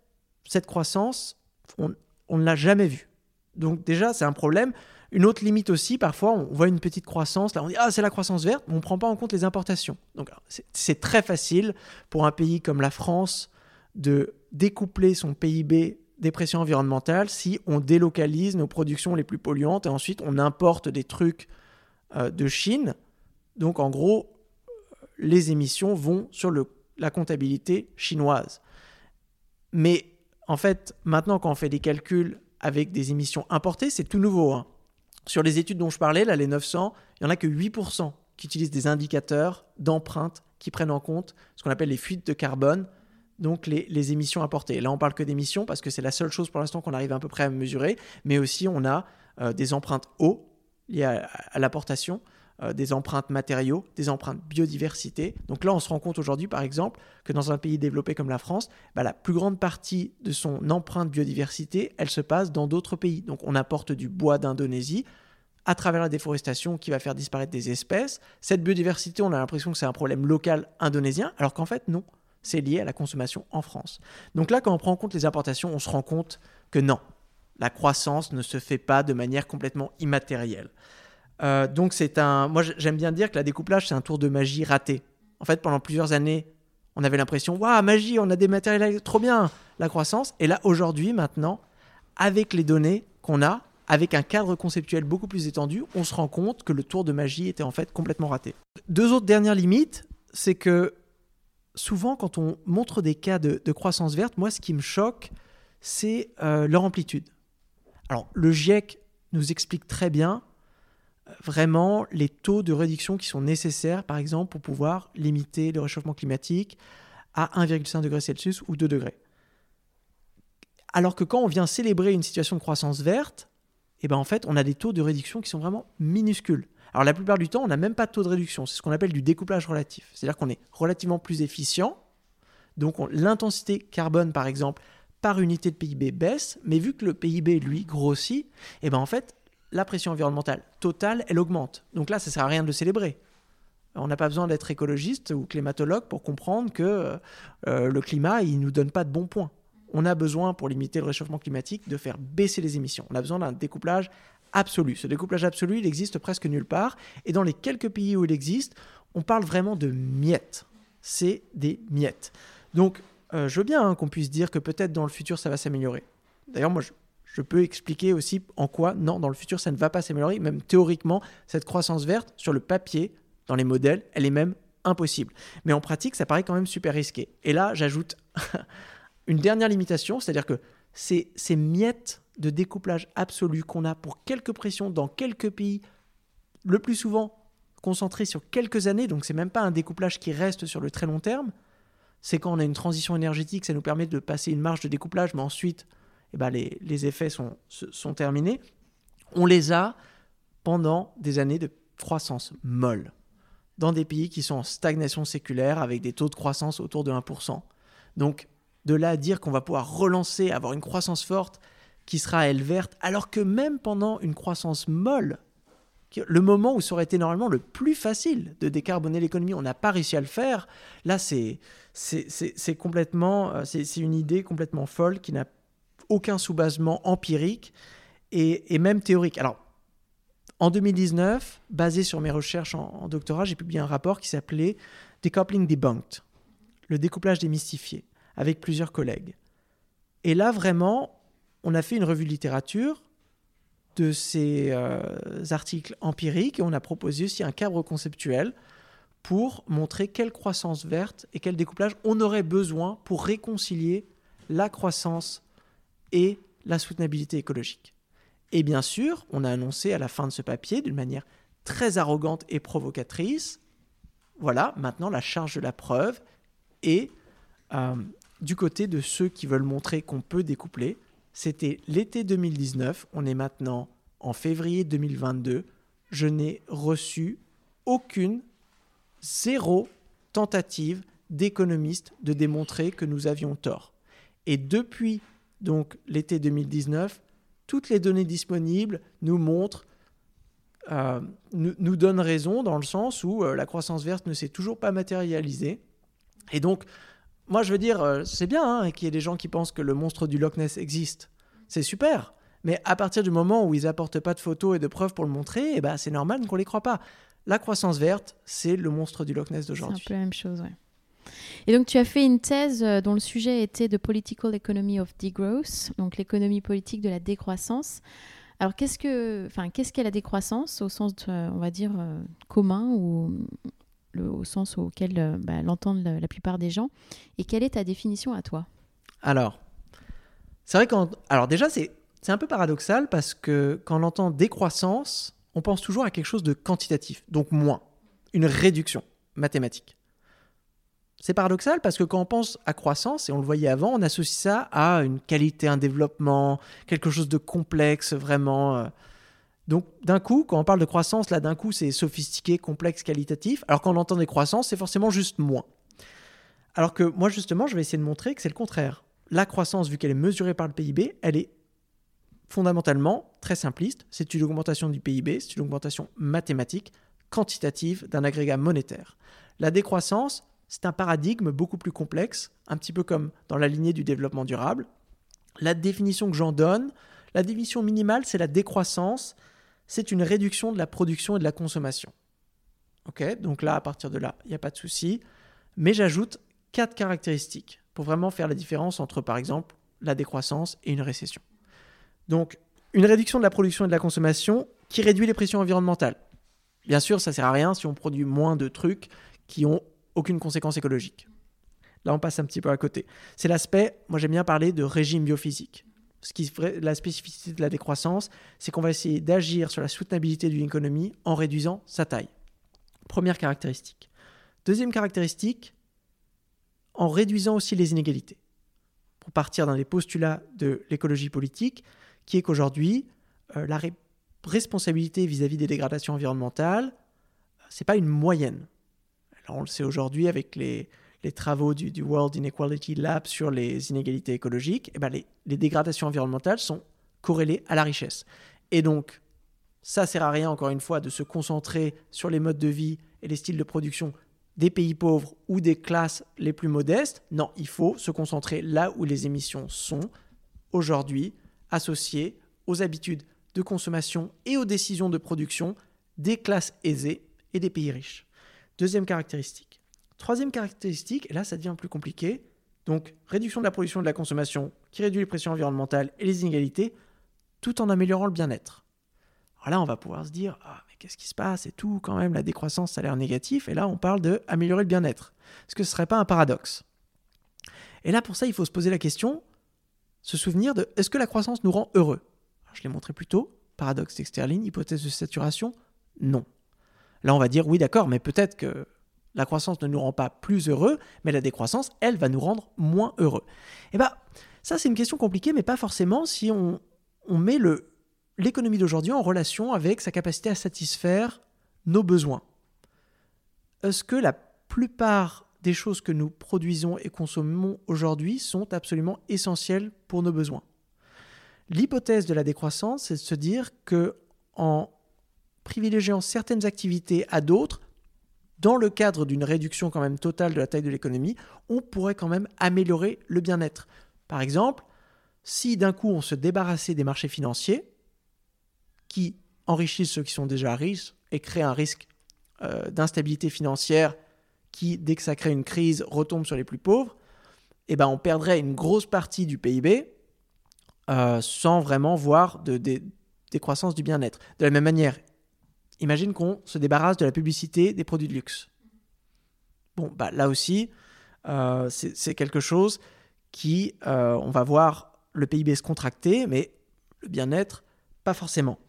cette croissance, on, ne l'a jamais vue. Donc déjà, c'est un problème. Une autre limite aussi, parfois, on voit une petite croissance, là on dit ah c'est la croissance verte, mais on ne prend pas en compte les importations. Donc c'est très facile pour un pays comme la France de découpler son PIB des pressions environnementales si on délocalise nos productions les plus polluantes et ensuite on importe des trucs euh, de Chine donc en gros, les émissions vont sur la comptabilité chinoise. Mais en fait, maintenant quand on fait des calculs avec des émissions importées, c'est tout nouveau. Hein. Sur les études dont je parlais, là, les 900, il n'y en a que 8% qui utilisent des indicateurs d'empreinte qui prennent en compte ce qu'on appelle les fuites de carbone, donc les, émissions importées. Là, on parle que d'émissions parce que c'est la seule chose pour l'instant qu'on arrive à peu près à mesurer, mais aussi on a euh, des empreintes eau liées à l'apportation, euh, des empreintes matériaux, des empreintes biodiversité. Donc là, on se rend compte aujourd'hui, par exemple, que dans un pays développé comme la France, bah, la plus grande partie de son empreinte biodiversité, elle se passe dans d'autres pays. Donc on apporte du bois d'Indonésie à travers la déforestation qui va faire disparaître des espèces. Cette biodiversité, on a l'impression que c'est un problème local indonésien, alors qu'en fait, non. C'est lié à la consommation en France. Donc là, quand on prend en compte les importations, on se rend compte que non, la croissance ne se fait pas de manière complètement immatérielle. Euh, donc c'est un. Moi j'aime bien dire que la découplage c'est un tour de magie raté. En fait pendant plusieurs années on avait l'impression waouh magie on a des matériels trop bien la croissance et là aujourd'hui maintenant avec les données qu'on a avec un cadre conceptuel beaucoup plus étendu on se rend compte que le tour de magie était en fait complètement raté. Deux autres dernières limites c'est que souvent quand on montre des cas de, croissance verte moi ce qui me choque c'est euh, leur amplitude. Alors le GIEC nous explique très bien vraiment les taux de réduction qui sont nécessaires, par exemple, pour pouvoir limiter le réchauffement climatique à 1,5 degré Celsius ou 2 degrés. Alors que quand on vient célébrer une situation de croissance verte, eh ben en fait, on a des taux de réduction qui sont vraiment minuscules. Alors la plupart du temps, on n'a même pas de taux de réduction. C'est ce qu'on appelle du découplage relatif. C'est-à-dire qu'on est relativement plus efficient. Donc l'intensité carbone, par exemple, par unité de PIB baisse, mais vu que le PIB, lui, grossit, eh ben en fait, la pression environnementale totale, elle augmente. Donc là, ça ne sert à rien de le célébrer. On n'a pas besoin d'être écologiste ou climatologue pour comprendre que euh, le climat, il ne nous donne pas de bons points. On a besoin, pour limiter le réchauffement climatique, de faire baisser les émissions. On a besoin d'un découplage absolu. Ce découplage absolu, il existe presque nulle part. Et dans les quelques pays où il existe, on parle vraiment de miettes. C'est des miettes. Donc, euh, je veux bien hein, qu'on puisse dire que peut-être dans le futur, ça va s'améliorer. D'ailleurs, moi, je, je peux expliquer aussi en quoi, non, dans le futur, ça ne va pas s'améliorer. Même théoriquement, cette croissance verte, sur le papier, dans les modèles, elle est même impossible. Mais en pratique, ça paraît quand même super risqué. Et là, j'ajoute une dernière limitation, c'est-à-dire que ces, ces miettes de découplage absolu qu'on a pour quelques pressions dans quelques pays, le plus souvent concentrées sur quelques années, donc c'est même pas un découplage qui reste sur le très long terme, c'est quand on a une transition énergétique, ça nous permet de passer une marge de découplage, mais ensuite eh ben les, effets sont, sont terminés. On les a pendant des années de croissance molle, dans des pays qui sont en stagnation séculaire avec des taux de croissance autour de 1%. Donc, de là à dire qu'on va pouvoir relancer, avoir une croissance forte qui sera elle verte, alors que même pendant une croissance molle, le moment où ça aurait été normalement le plus facile de décarboner l'économie, on n'a pas réussi à le faire. Là, c'est complètement, euh, c'est une idée complètement folle qui n'a aucun sous-basement empirique et, même théorique. Alors, en 2019, basé sur mes recherches en, doctorat, j'ai publié un rapport qui s'appelait Decoupling Debunked, le découplage démystifié, avec plusieurs collègues. Et là, vraiment, on a fait une revue de littérature de ces euh, articles empiriques et on a proposé aussi un cadre conceptuel pour montrer quelle croissance verte et quel découplage on aurait besoin pour réconcilier la croissance et la soutenabilité écologique. Et bien sûr, on a annoncé à la fin de ce papier, d'une manière très arrogante et provocatrice, voilà, maintenant la charge de la preuve est euh, du côté de ceux qui veulent montrer qu'on peut découpler. C'était l'été 2019, on est maintenant en février 2022. Je n'ai reçu aucune, zéro tentative d'économiste de démontrer que nous avions tort. Et depuis donc l'été 2019, toutes les données disponibles nous montrent, euh, nous, donnent raison dans le sens où euh, la croissance verte ne s'est toujours pas matérialisée. Et donc, moi je veux dire, euh, c'est bien hein, qu'il y ait des gens qui pensent que le monstre du Loch Ness existe. C'est super. Mais à partir du moment où ils apportent pas de photos et de preuves pour le montrer, eh ben, c'est normal qu'on les croit pas. La croissance verte, c'est le monstre du Loch Ness d'aujourd'hui. C'est un peu la même chose, ouais. Et donc, tu as fait une thèse euh, dont le sujet était The Political Economy of Degrowth, donc l'économie politique de la décroissance. Alors, qu'est-ce que, enfin, qu'est-ce qu'est la décroissance au sens, on va dire, euh, commun ou au sens auquel euh, bah, l'entendent la, plupart des gens? Et quelle est ta définition à toi? Alors, c'est vrai qu'en, alors déjà, c'est, c'est un peu paradoxal parce que quand on entend décroissance, on pense toujours à quelque chose de quantitatif, donc moins, une réduction mathématique. C'est paradoxal parce que quand on pense à croissance, et on le voyait avant, on associe ça à une qualité, un développement, quelque chose de complexe, vraiment. Euh. Donc d'un coup, quand on parle de croissance, là d'un coup c'est sophistiqué, complexe, qualitatif, alors quand on entend des croissances, c'est forcément juste moins. Alors que moi justement, je vais essayer de montrer que c'est le contraire. La croissance, vu qu'elle est mesurée par le PIB, elle est fondamentalement très simpliste. C'est une augmentation du PIB, c'est une augmentation mathématique, quantitative d'un agrégat monétaire. La décroissance, c'est un paradigme beaucoup plus complexe, un petit peu comme dans la lignée du développement durable. La définition que j'en donne, la définition minimale, c'est la décroissance, c'est une réduction de la production et de la consommation. Ok, donc là, à partir de là, il n'y a pas de souci. Mais j'ajoute quatre caractéristiques pour vraiment faire la différence entre, par exemple, la décroissance et une récession. Donc, une réduction de la production et de la consommation qui réduit les pressions environnementales. Bien sûr, ça ne sert à rien si on produit moins de trucs qui ont aucune conséquence écologique. Là, on passe un petit peu à côté. C'est l'aspect, moi j'aime bien parler de régime biophysique. Ce qui, la spécificité de la décroissance, c'est qu'on va essayer d'agir sur la soutenabilité d'une économie en réduisant sa taille. Première caractéristique. Deuxième caractéristique, en réduisant aussi les inégalités. Pour partir dans les postulats de l'écologie politique, qui est qu'aujourd'hui, euh, la responsabilité vis-à-vis des dégradations environnementales, c'est pas une moyenne on le sait aujourd'hui avec les, travaux du, World Inequality Lab sur les inégalités écologiques, eh ben les, les, dégradations environnementales sont corrélées à la richesse. Et donc, ça sert à rien, encore une fois, de se concentrer sur les modes de vie et les styles de production des pays pauvres ou des classes les plus modestes. Non, il faut se concentrer là où les émissions sont aujourd'hui associées aux habitudes de consommation et aux décisions de production des classes aisées et des pays riches. Deuxième caractéristique. Troisième caractéristique, et là ça devient plus compliqué, donc réduction de la production et de la consommation qui réduit les pressions environnementales et les inégalités, tout en améliorant le bien-être. Alors là, on va pouvoir se dire, ah, mais qu'est-ce qui se passe et tout, quand même, la décroissance, ça a l'air négatif, et là, on parle de améliorer le bien-être. Est-ce que ce serait pas un paradoxe Et là, pour ça, il faut se poser la question, se souvenir de, est-ce que la croissance nous rend heureux? Je l'ai montré plus tôt, paradoxe d'Exterline, hypothèse de saturation, non. Là, on va dire, oui, d'accord, mais peut-être que la croissance ne nous rend pas plus heureux, mais la décroissance, elle, va nous rendre moins heureux. Et eh bien, ça, c'est une question compliquée, mais pas forcément si on, on met l'économie d'aujourd'hui en relation avec sa capacité à satisfaire nos besoins. Est-ce que la plupart des choses que nous produisons et consommons aujourd'hui sont absolument essentielles pour nos besoins? L'hypothèse de la décroissance, c'est de se dire que en privilégiant certaines activités à d'autres, dans le cadre d'une réduction quand même totale de la taille de l'économie, on pourrait quand même améliorer le bien-être. Par exemple, si d'un coup on se débarrassait des marchés financiers, qui enrichissent ceux qui sont déjà riches et créent un risque euh, d'instabilité financière qui, dès que ça crée une crise, retombe sur les plus pauvres, eh ben on perdrait une grosse partie du PIB euh, sans vraiment voir de, décroissance du bien-être. De la même manière, imagine qu'on se débarrasse de la publicité des produits de luxe. Bon, bah, là aussi, euh, c'est quelque chose qui, euh, on va voir le PIB se contracter, mais le bien-être, pas forcément.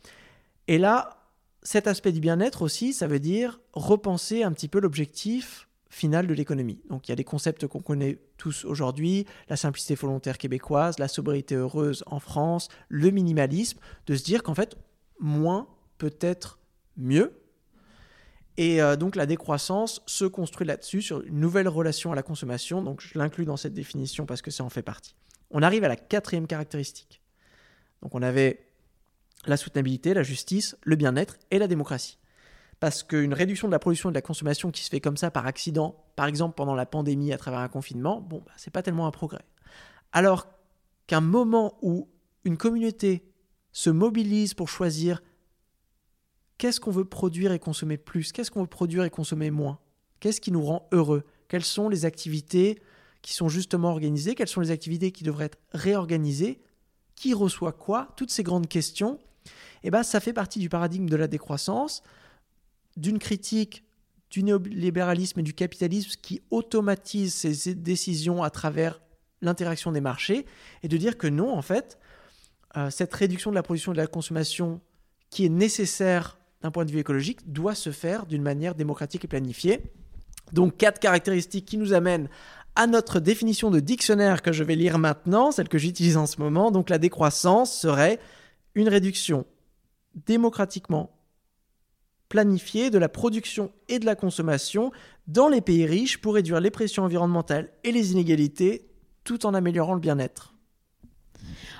Et là, cet aspect du bien-être aussi, ça veut dire repenser un petit peu l'objectif final de l'économie. Donc il y a des concepts qu'on connaît tous aujourd'hui, la simplicité volontaire québécoise, la sobriété heureuse en France, le minimalisme, de se dire qu'en fait, moins peut être mieux. Et euh, donc la décroissance se construit là-dessus, sur une nouvelle relation à la consommation. Donc je l'inclus dans cette définition parce que ça en fait partie. On arrive à la quatrième caractéristique. Donc on avait la soutenabilité, la justice, le bien-être et la démocratie. Parce qu'une réduction de la production et de la consommation qui se fait comme ça par accident, par exemple pendant la pandémie à travers un confinement, bon, bah, c'est pas tellement un progrès. Alors qu'un moment où une communauté se mobilise pour choisir qu'est-ce qu'on veut produire et consommer plus, qu'est-ce qu'on veut produire et consommer moins, qu'est-ce qui nous rend heureux, quelles sont les activités qui sont justement organisées, quelles sont les activités qui devraient être réorganisées, qui reçoit quoi, toutes ces grandes questions, eh ben, ça fait partie du paradigme de la décroissance, d'une critique du néolibéralisme et du capitalisme qui automatise ces décisions à travers l'interaction des marchés, et de dire que non, en fait, euh, cette réduction de la production et de la consommation qui est nécessaire d'un point de vue écologique doit se faire d'une manière démocratique et planifiée. Donc quatre caractéristiques qui nous amènent à notre définition de dictionnaire que je vais lire maintenant, celle que j'utilise en ce moment. Donc la décroissance serait une réduction démocratiquement planifiée de la production et de la consommation dans les pays riches pour réduire les pressions environnementales et les inégalités tout en améliorant le bien-être.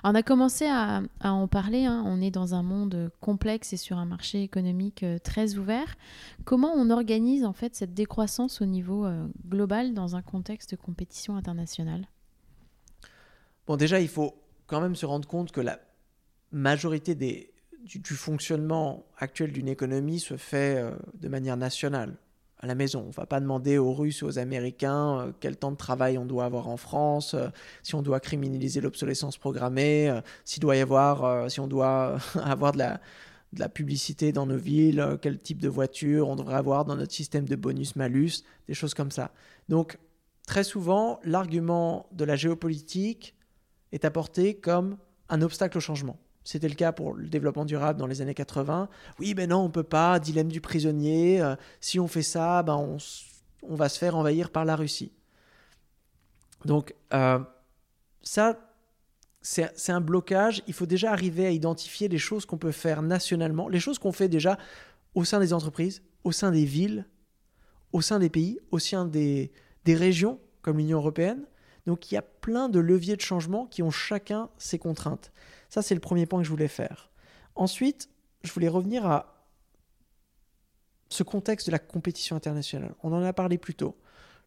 On a commencé à, en parler, hein. on est dans un monde complexe et sur un marché économique euh, très ouvert. Comment on organise en fait cette décroissance au niveau euh, global dans un contexte de compétition internationale? Bon déjà il faut quand même se rendre compte que la majorité du, fonctionnement actuel d'une économie se fait euh, de manière nationale à la maison. On va pas demander aux Russes et aux Américains euh, quel temps de travail on doit avoir en France, euh, si on doit criminaliser l'obsolescence programmée, s'il doit y avoir, si on doit avoir de la publicité dans nos villes, quel type de voiture on devrait avoir dans notre système de bonus-malus, des choses comme ça. Donc, très souvent, l'argument de la géopolitique est apporté comme un obstacle au changement. C'était le cas pour le développement durable dans les années 80. Oui, ben non, on peut pas, dilemme du prisonnier. Euh, si on fait ça, ben on, va se faire envahir par la Russie. Donc, euh, ça, c'est un blocage. Il faut déjà arriver à identifier les choses qu'on peut faire nationalement, les choses qu'on fait déjà au sein des entreprises, au sein des villes, au sein des pays, au sein des, des régions comme l'Union européenne. Donc il y a plein de leviers de changement qui ont chacun ses contraintes. Ça, c'est le premier point que je voulais faire. Ensuite, je voulais revenir à ce contexte de la compétition internationale. On en a parlé plus tôt.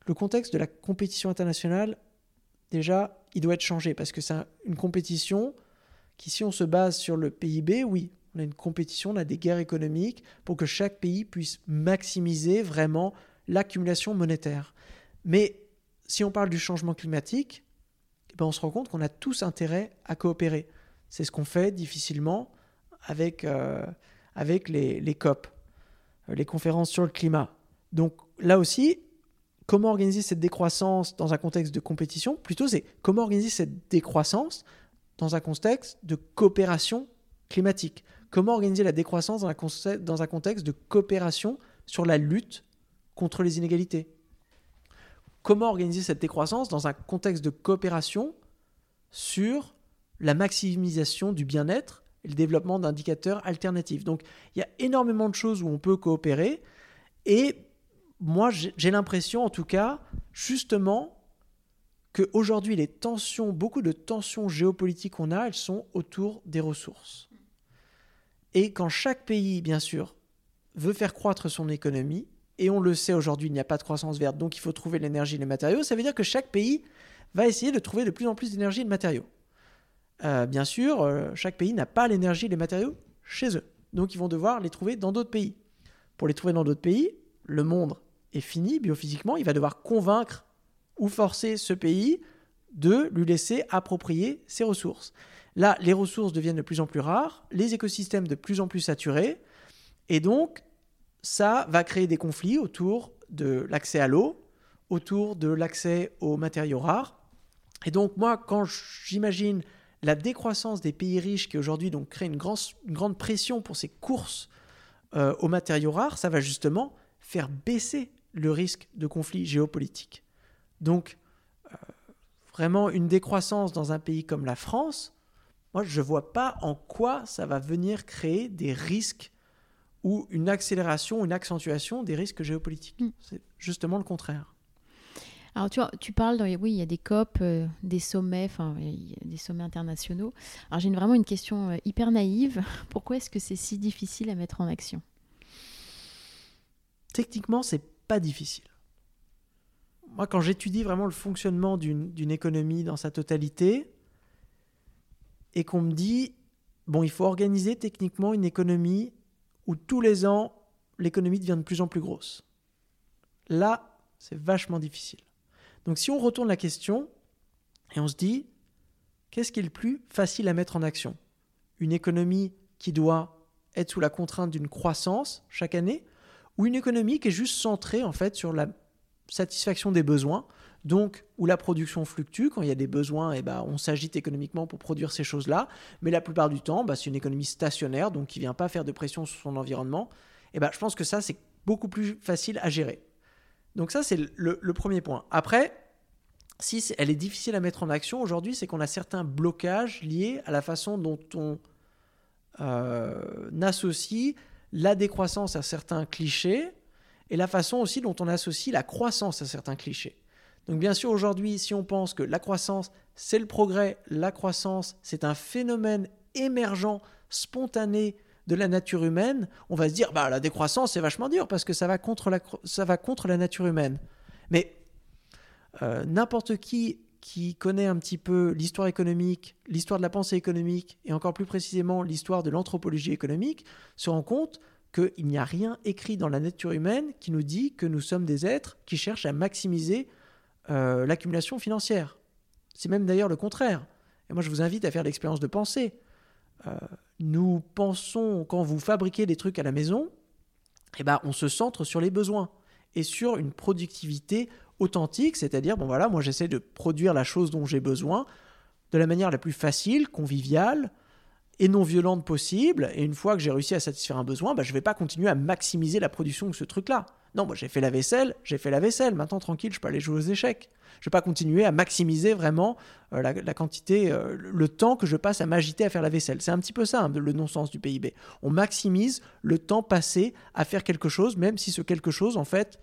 Le contexte de la compétition internationale, déjà, il doit être changé parce que c'est une compétition qui, si on se base sur le PIB, oui, on a une compétition, on a des guerres économiques pour que chaque pays puisse maximiser vraiment l'accumulation monétaire. Mais si on parle du changement climatique, eh ben on se rend compte qu'on a tous intérêt à coopérer. C'est ce qu'on fait difficilement avec, euh, les, COP, euh, les conférences sur le climat. Donc là aussi, comment organiser cette décroissance dans un contexte de compétition? Plutôt, c'est comment organiser cette décroissance dans un contexte de coopération climatique? Comment organiser la décroissance dans, dans un contexte de coopération sur la lutte contre les inégalités? Comment organiser cette décroissance dans un contexte de coopération sur la maximisation du bien-être et le développement d'indicateurs alternatifs. Donc il y a énormément de choses où on peut coopérer et moi j'ai l'impression en tout cas justement qu'aujourd'hui les tensions, beaucoup de tensions géopolitiques qu'on a, elles sont autour des ressources. Et quand chaque pays, bien sûr, veut faire croître son économie, et on le sait aujourd'hui, il n'y a pas de croissance verte, donc il faut trouver l'énergie et les matériaux, ça veut dire que chaque pays va essayer de trouver de plus en plus d'énergie et de matériaux. Euh, bien sûr, euh, chaque pays n'a pas l'énergie et les matériaux chez eux. Donc ils vont devoir les trouver dans d'autres pays. Pour les trouver dans d'autres pays, le monde est fini biophysiquement, il va devoir convaincre ou forcer ce pays de lui laisser approprier ses ressources. Là, les ressources deviennent de plus en plus rares, les écosystèmes de plus en plus saturés, et donc ça va créer des conflits autour de l'accès à l'eau, autour de l'accès aux matériaux rares. Et donc moi, quand j'imagine la décroissance des pays riches qui aujourd'hui donc créent une, grande pression pour ces courses euh, aux matériaux rares, ça va justement faire baisser le risque de conflit géopolitique. Donc, euh, vraiment, une décroissance dans un pays comme la France, moi, je ne vois pas en quoi ça va venir créer des risques ou une accélération, une accentuation des risques géopolitiques. Mm. C'est justement le contraire. Alors tu, tu parles, oui, il y a des COP, euh, des sommets, enfin des sommets internationaux. Alors j'ai vraiment une question euh, hyper naïve. Pourquoi est-ce que c'est si difficile à mettre en action? Techniquement, c'est pas difficile. Moi, quand j'étudie vraiment le fonctionnement d'une économie dans sa totalité, et qu'on me dit, bon, il faut organiser techniquement une économie où tous les ans, l'économie devient de plus en plus grosse. Là, c'est vachement difficile. Donc si on retourne la question et on se dit, qu'est-ce qui est le plus facile à mettre en action? Une économie qui doit être sous la contrainte d'une croissance chaque année ou une économie qui est juste centrée en fait sur la satisfaction des besoins, donc où la production fluctue, quand il y a des besoins, et eh ben, on s'agite économiquement pour produire ces choses-là, mais la plupart du temps, bah, c'est une économie stationnaire, donc qui ne vient pas faire de pression sur son environnement, et ben, je pense que ça, c'est beaucoup plus facile à gérer. Donc ça, c'est le, premier point. Après, si elle est difficile à mettre en action aujourd'hui, c'est qu'on a certains blocages liés à la façon dont on euh, associe la décroissance à certains clichés et la façon aussi dont on associe la croissance à certains clichés. Donc bien sûr, aujourd'hui, si on pense que la croissance, c'est le progrès, la croissance, c'est un phénomène émergent, spontané de la nature humaine, on va se dire, bah, la décroissance, c'est vachement dur parce que ça va contre la, nature humaine. Mais euh, n'importe qui qui connaît un petit peu l'histoire économique, l'histoire de la pensée économique et encore plus précisément l'histoire de l'anthropologie économique, se rend compte qu'il n'y a rien écrit dans la nature humaine qui nous dit que nous sommes des êtres qui cherchent à maximiser euh, l'accumulation financière. C'est même d'ailleurs le contraire. Et moi je vous invite à faire l'expérience de penser. Euh, nous pensons, quand vous fabriquez des trucs à la maison, eh ben, on se centre sur les besoins et sur une productivité authentique, c'est-à-dire, bon voilà, moi j'essaie de produire la chose dont j'ai besoin de la manière la plus facile, conviviale et non violente possible, et une fois que j'ai réussi à satisfaire un besoin, bah, je ne vais pas continuer à maximiser la production de ce truc-là. Non, moi j'ai fait la vaisselle, j'ai fait la vaisselle, maintenant tranquille, je peux aller jouer aux échecs. Je ne vais pas continuer à maximiser vraiment euh, la, quantité, euh, le temps que je passe à m'agiter à faire la vaisselle. C'est un petit peu ça, hein, le non-sens du PIB. On maximise le temps passé à faire quelque chose, même si ce quelque chose, en fait,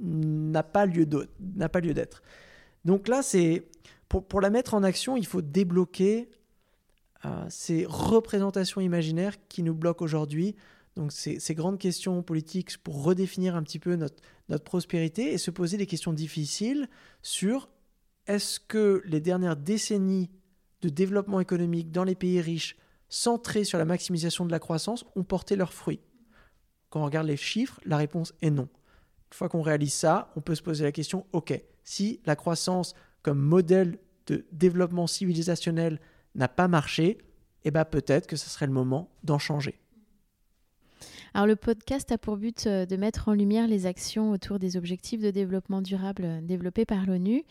n'a pas lieu d'être. Donc là, c'est pour, pour, la mettre en action, il faut débloquer ces représentations imaginaires qui nous bloquent aujourd'hui. Donc ces, ces, grandes questions politiques pour redéfinir un petit peu notre, notre prospérité et se poser des questions difficiles sur est-ce que les dernières décennies de développement économique dans les pays riches centrés sur la maximisation de la croissance ont porté leurs fruits? Quand on regarde les chiffres, la réponse est non. Une fois qu'on réalise ça, on peut se poser la question, OK, si la croissance comme modèle de développement civilisationnel n'a pas marché, eh ben peut-être que ce serait le moment d'en changer. Alors le podcast a pour but euh, de mettre en lumière les actions autour des objectifs de développement durable euh, développés par l'ONU.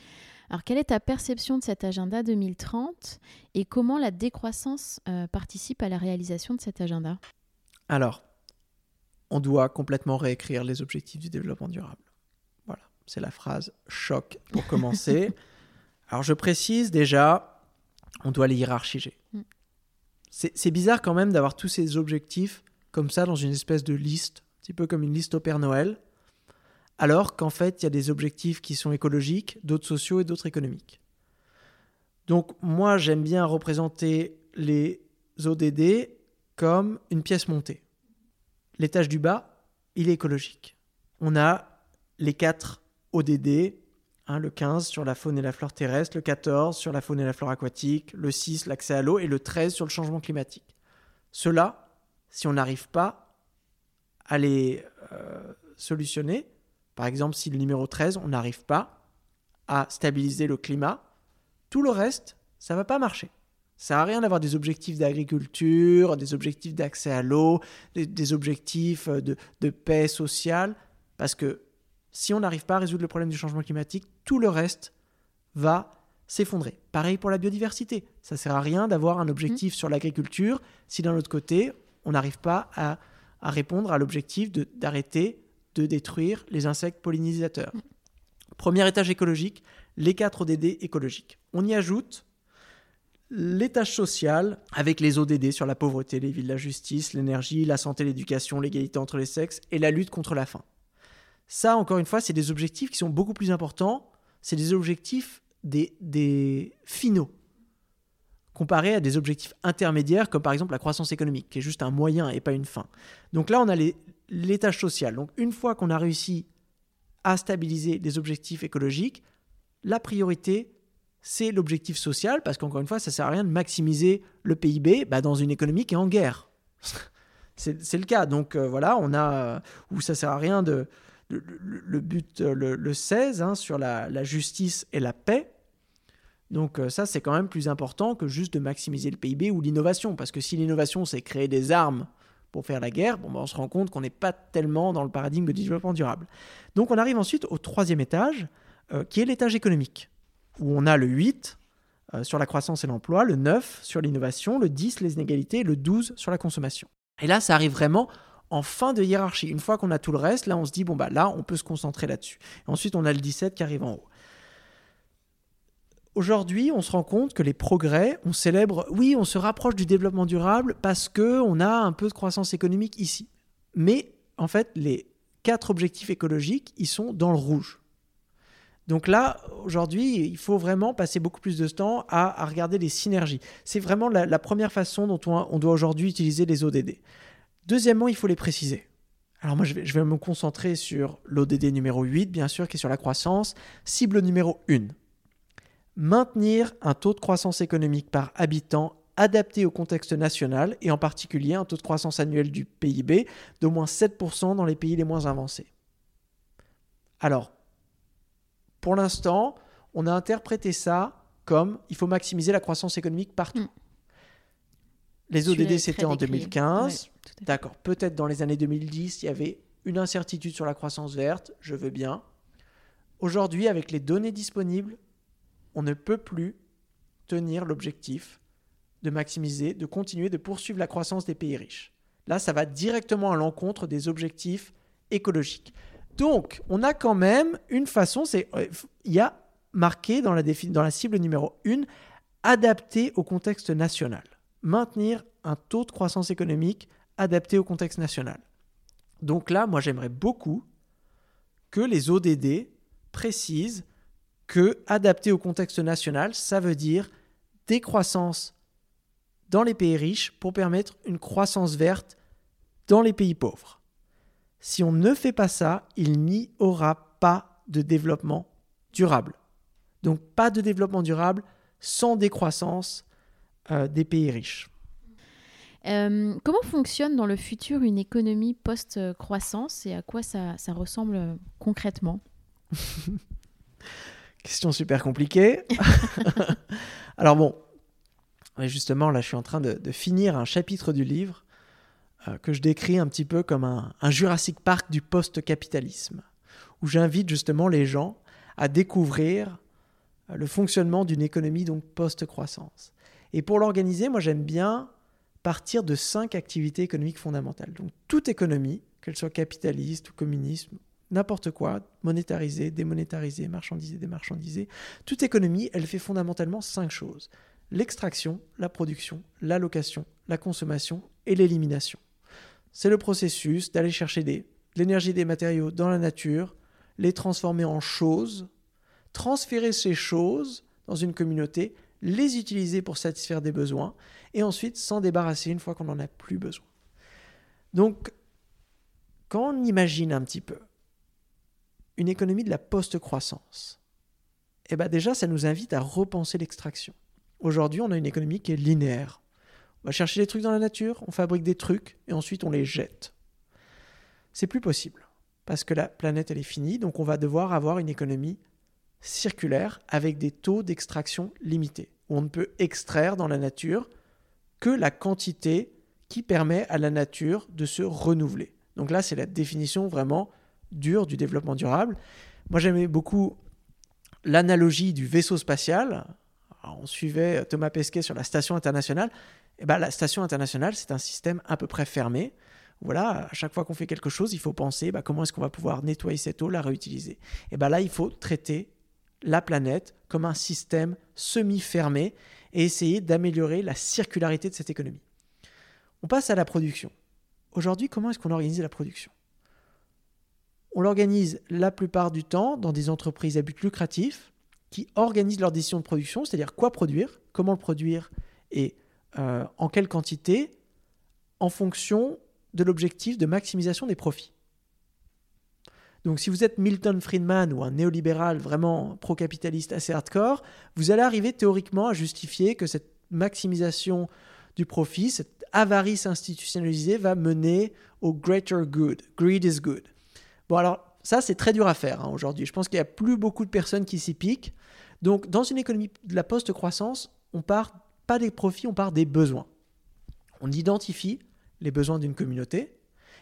Alors quelle est ta perception de cet agenda 2030 et comment la décroissance euh, participe à la réalisation de cet agenda? Alors, on doit complètement réécrire les objectifs du développement durable. Voilà, c'est la phrase choc pour commencer. Alors je précise déjà, on doit les hiérarchiser. Mm. C'est bizarre quand même d'avoir tous ces objectifs comme ça dans une espèce de liste, un petit peu comme une liste au Père Noël, alors qu'en fait il y a des objectifs qui sont écologiques, d'autres sociaux et d'autres économiques. Donc moi j'aime bien représenter les ODD comme une pièce montée l'étage du bas, il est écologique. On a les quatre ODD, hein, le 15 sur la faune et la flore terrestre, le 14 sur la faune et la flore aquatique, le 6 l'accès à l'eau et le 13 sur le changement climatique. Cela, si on n'arrive pas à les euh, solutionner, par exemple si le numéro 13, on n'arrive pas à stabiliser le climat, tout le reste, ça ne va pas marcher. Ça à rien d'avoir des objectifs d'agriculture, des objectifs d'accès à l'eau, des, objectifs de, de paix sociale, parce que si on n'arrive pas à résoudre le problème du changement climatique, tout le reste va s'effondrer. Pareil pour la biodiversité. Ça sert à rien d'avoir un objectif mmh. sur l'agriculture si d'un autre côté, on n'arrive pas à, répondre à l'objectif d'arrêter de, détruire les insectes pollinisateurs. Mmh. Premier étage écologique, les 4 ODD écologiques. On y ajoute l'étage social avec les ODD sur la pauvreté, les villes, la justice, l'énergie, la santé, l'éducation, l'égalité entre les sexes et la lutte contre la faim. Ça, encore une fois, c'est des objectifs qui sont beaucoup plus importants. C'est des objectifs des, finaux, comparés à des objectifs intermédiaires, comme par exemple la croissance économique, qui est juste un moyen et pas une fin. Donc là, on a l'étage social. Donc une fois qu'on a réussi à stabiliser des objectifs écologiques, la priorité, c'est l'objectif social, parce qu'encore une fois, ça ne sert à rien de maximiser le PIB bah, dans une économie qui est en guerre. c'est le cas. Donc euh, voilà, on a, où ça sert à rien de, le, but, euh, le, 16, hein, sur la, justice et la paix. Donc euh, ça, c'est quand même plus important que juste de maximiser le PIB ou l'innovation. Parce que si l'innovation, c'est créer des armes pour faire la guerre, bon, ben, on se rend compte qu'on n'est pas tellement dans le paradigme de développement durable. Donc on arrive ensuite au troisième étage, euh, qui est l'étage économique, où on a le 8 sur la croissance et l'emploi, le 9 sur l'innovation, le 10 les inégalités le 12 sur la consommation. Et là, ça arrive vraiment en fin de hiérarchie. Une fois qu'on a tout le reste, là, on se dit, bon, bah là, on peut se concentrer là-dessus. Ensuite, on a le 17 qui arrive en haut. Aujourd'hui, on se rend compte que les progrès, on célèbre, oui, on se rapproche du développement durable parce que on a un peu de croissance économique ici. Mais en fait, les quatre objectifs écologiques, ils sont dans le rouge. Donc là, aujourd'hui, il faut vraiment passer beaucoup plus de temps à, regarder les synergies. C'est vraiment la, première façon dont on, on doit aujourd'hui utiliser les ODD. Deuxièmement, il faut les préciser. Alors moi, je vais, je vais me concentrer sur l'ODD numéro 8, bien sûr, qui est sur la croissance. Cible numéro 1. Maintenir un taux de croissance économique par habitant adapté au contexte national et en particulier un taux de croissance annuel du PIB d'au moins 7% dans les pays les moins avancés. Alors, pour l'instant, on a interprété ça comme il faut maximiser la croissance économique partout. Mm. Les ODD, c'était en 2015. D'accord. Peut-être dans les années 2010, il y avait une incertitude sur la croissance verte. Je veux bien. Aujourd'hui, avec les données disponibles, on ne peut plus tenir l'objectif de maximiser, de continuer, de poursuivre la croissance des pays riches. Là, ça va directement à l'encontre des objectifs écologiques. Donc, on a quand même une façon, c'est euh, il y a marqué dans la, cible numéro 1, adapté au contexte national maintenir un taux de croissance économique adapté au contexte national. Donc là, moi j'aimerais beaucoup que les ODD précisent que adapté au contexte national, ça veut dire décroissance dans les pays riches pour permettre une croissance verte dans les pays pauvres. Si on ne fait pas ça, il n'y aura pas de développement durable. Donc pas de développement durable sans décroissance euh, des pays riches. Euh, comment fonctionne dans le futur une économie post-croissance et à quoi ça, ressemble euh, concrètement Question super compliquée. Alors bon, justement, là, je suis en train de, finir un chapitre du livre que je décris un petit peu comme un, un Jurassic Park du post-capitalisme, où j'invite justement les gens à découvrir le fonctionnement d'une économie donc post-croissance. Et pour l'organiser, moi j'aime bien partir de cinq activités économiques fondamentales. Donc toute économie, qu'elle soit capitaliste ou communisme, n'importe quoi, monétarisée, démonétarisée, marchandisée, démarchandisée, toute économie, elle fait fondamentalement cinq choses. L'extraction, la production, l'allocation, la consommation et l'élimination. C'est le processus d'aller chercher des, l'énergie des matériaux dans la nature, les transformer en choses, transférer ces choses dans une communauté les utiliser pour satisfaire des besoins, et ensuite s'en débarrasser une fois qu'on n'en a plus besoin. Donc, quand on imagine un petit peu une économie de la post-croissance, eh ben déjà, ça nous invite à repenser l'extraction. Aujourd'hui, on a une économie qui est linéaire. On va chercher des trucs dans la nature, on fabrique des trucs, et ensuite on les jette. C'est plus possible, parce que la planète, elle est finie, donc on va devoir avoir une économie circulaire avec des taux d'extraction limités. où on ne peut extraire dans la nature que la quantité qui permet à la nature de se renouveler. Donc là, c'est la définition vraiment dure du développement durable. Moi, j'aimais beaucoup l'analogie du vaisseau spatial. on suivait Thomas Pesquet sur la station internationale. Eh ben, la station internationale, c'est un système à peu près fermé. Voilà, à chaque fois qu'on fait quelque chose, il faut penser bah, comment est-ce qu'on va pouvoir nettoyer cette eau, la réutiliser? Et bien là, il faut traiter la planète comme un système semi-fermé et essayer d'améliorer la circularité de cette économie. On passe à la production. Aujourd'hui, comment est-ce qu'on organise la production? On l'organise la plupart du temps dans des entreprises à but lucratif qui organisent leurs décisions de production, c'est-à-dire quoi produire, comment le produire et euh, en quelle quantité, en fonction de l'objectif de maximisation des profits. Donc si vous êtes Milton Friedman ou un néolibéral vraiment pro-capitaliste assez hardcore, vous allez arriver théoriquement à justifier que cette maximisation du profit, cette avarice institutionnalisée va mener au greater good. Greed is good. Bon alors ça c'est très dur à faire hein, aujourd'hui. Je pense qu'il n'y a plus beaucoup de personnes qui s'y piquent. Donc dans une économie de la post-croissance, on part pas des profits, on part des besoins. On identifie les besoins d'une communauté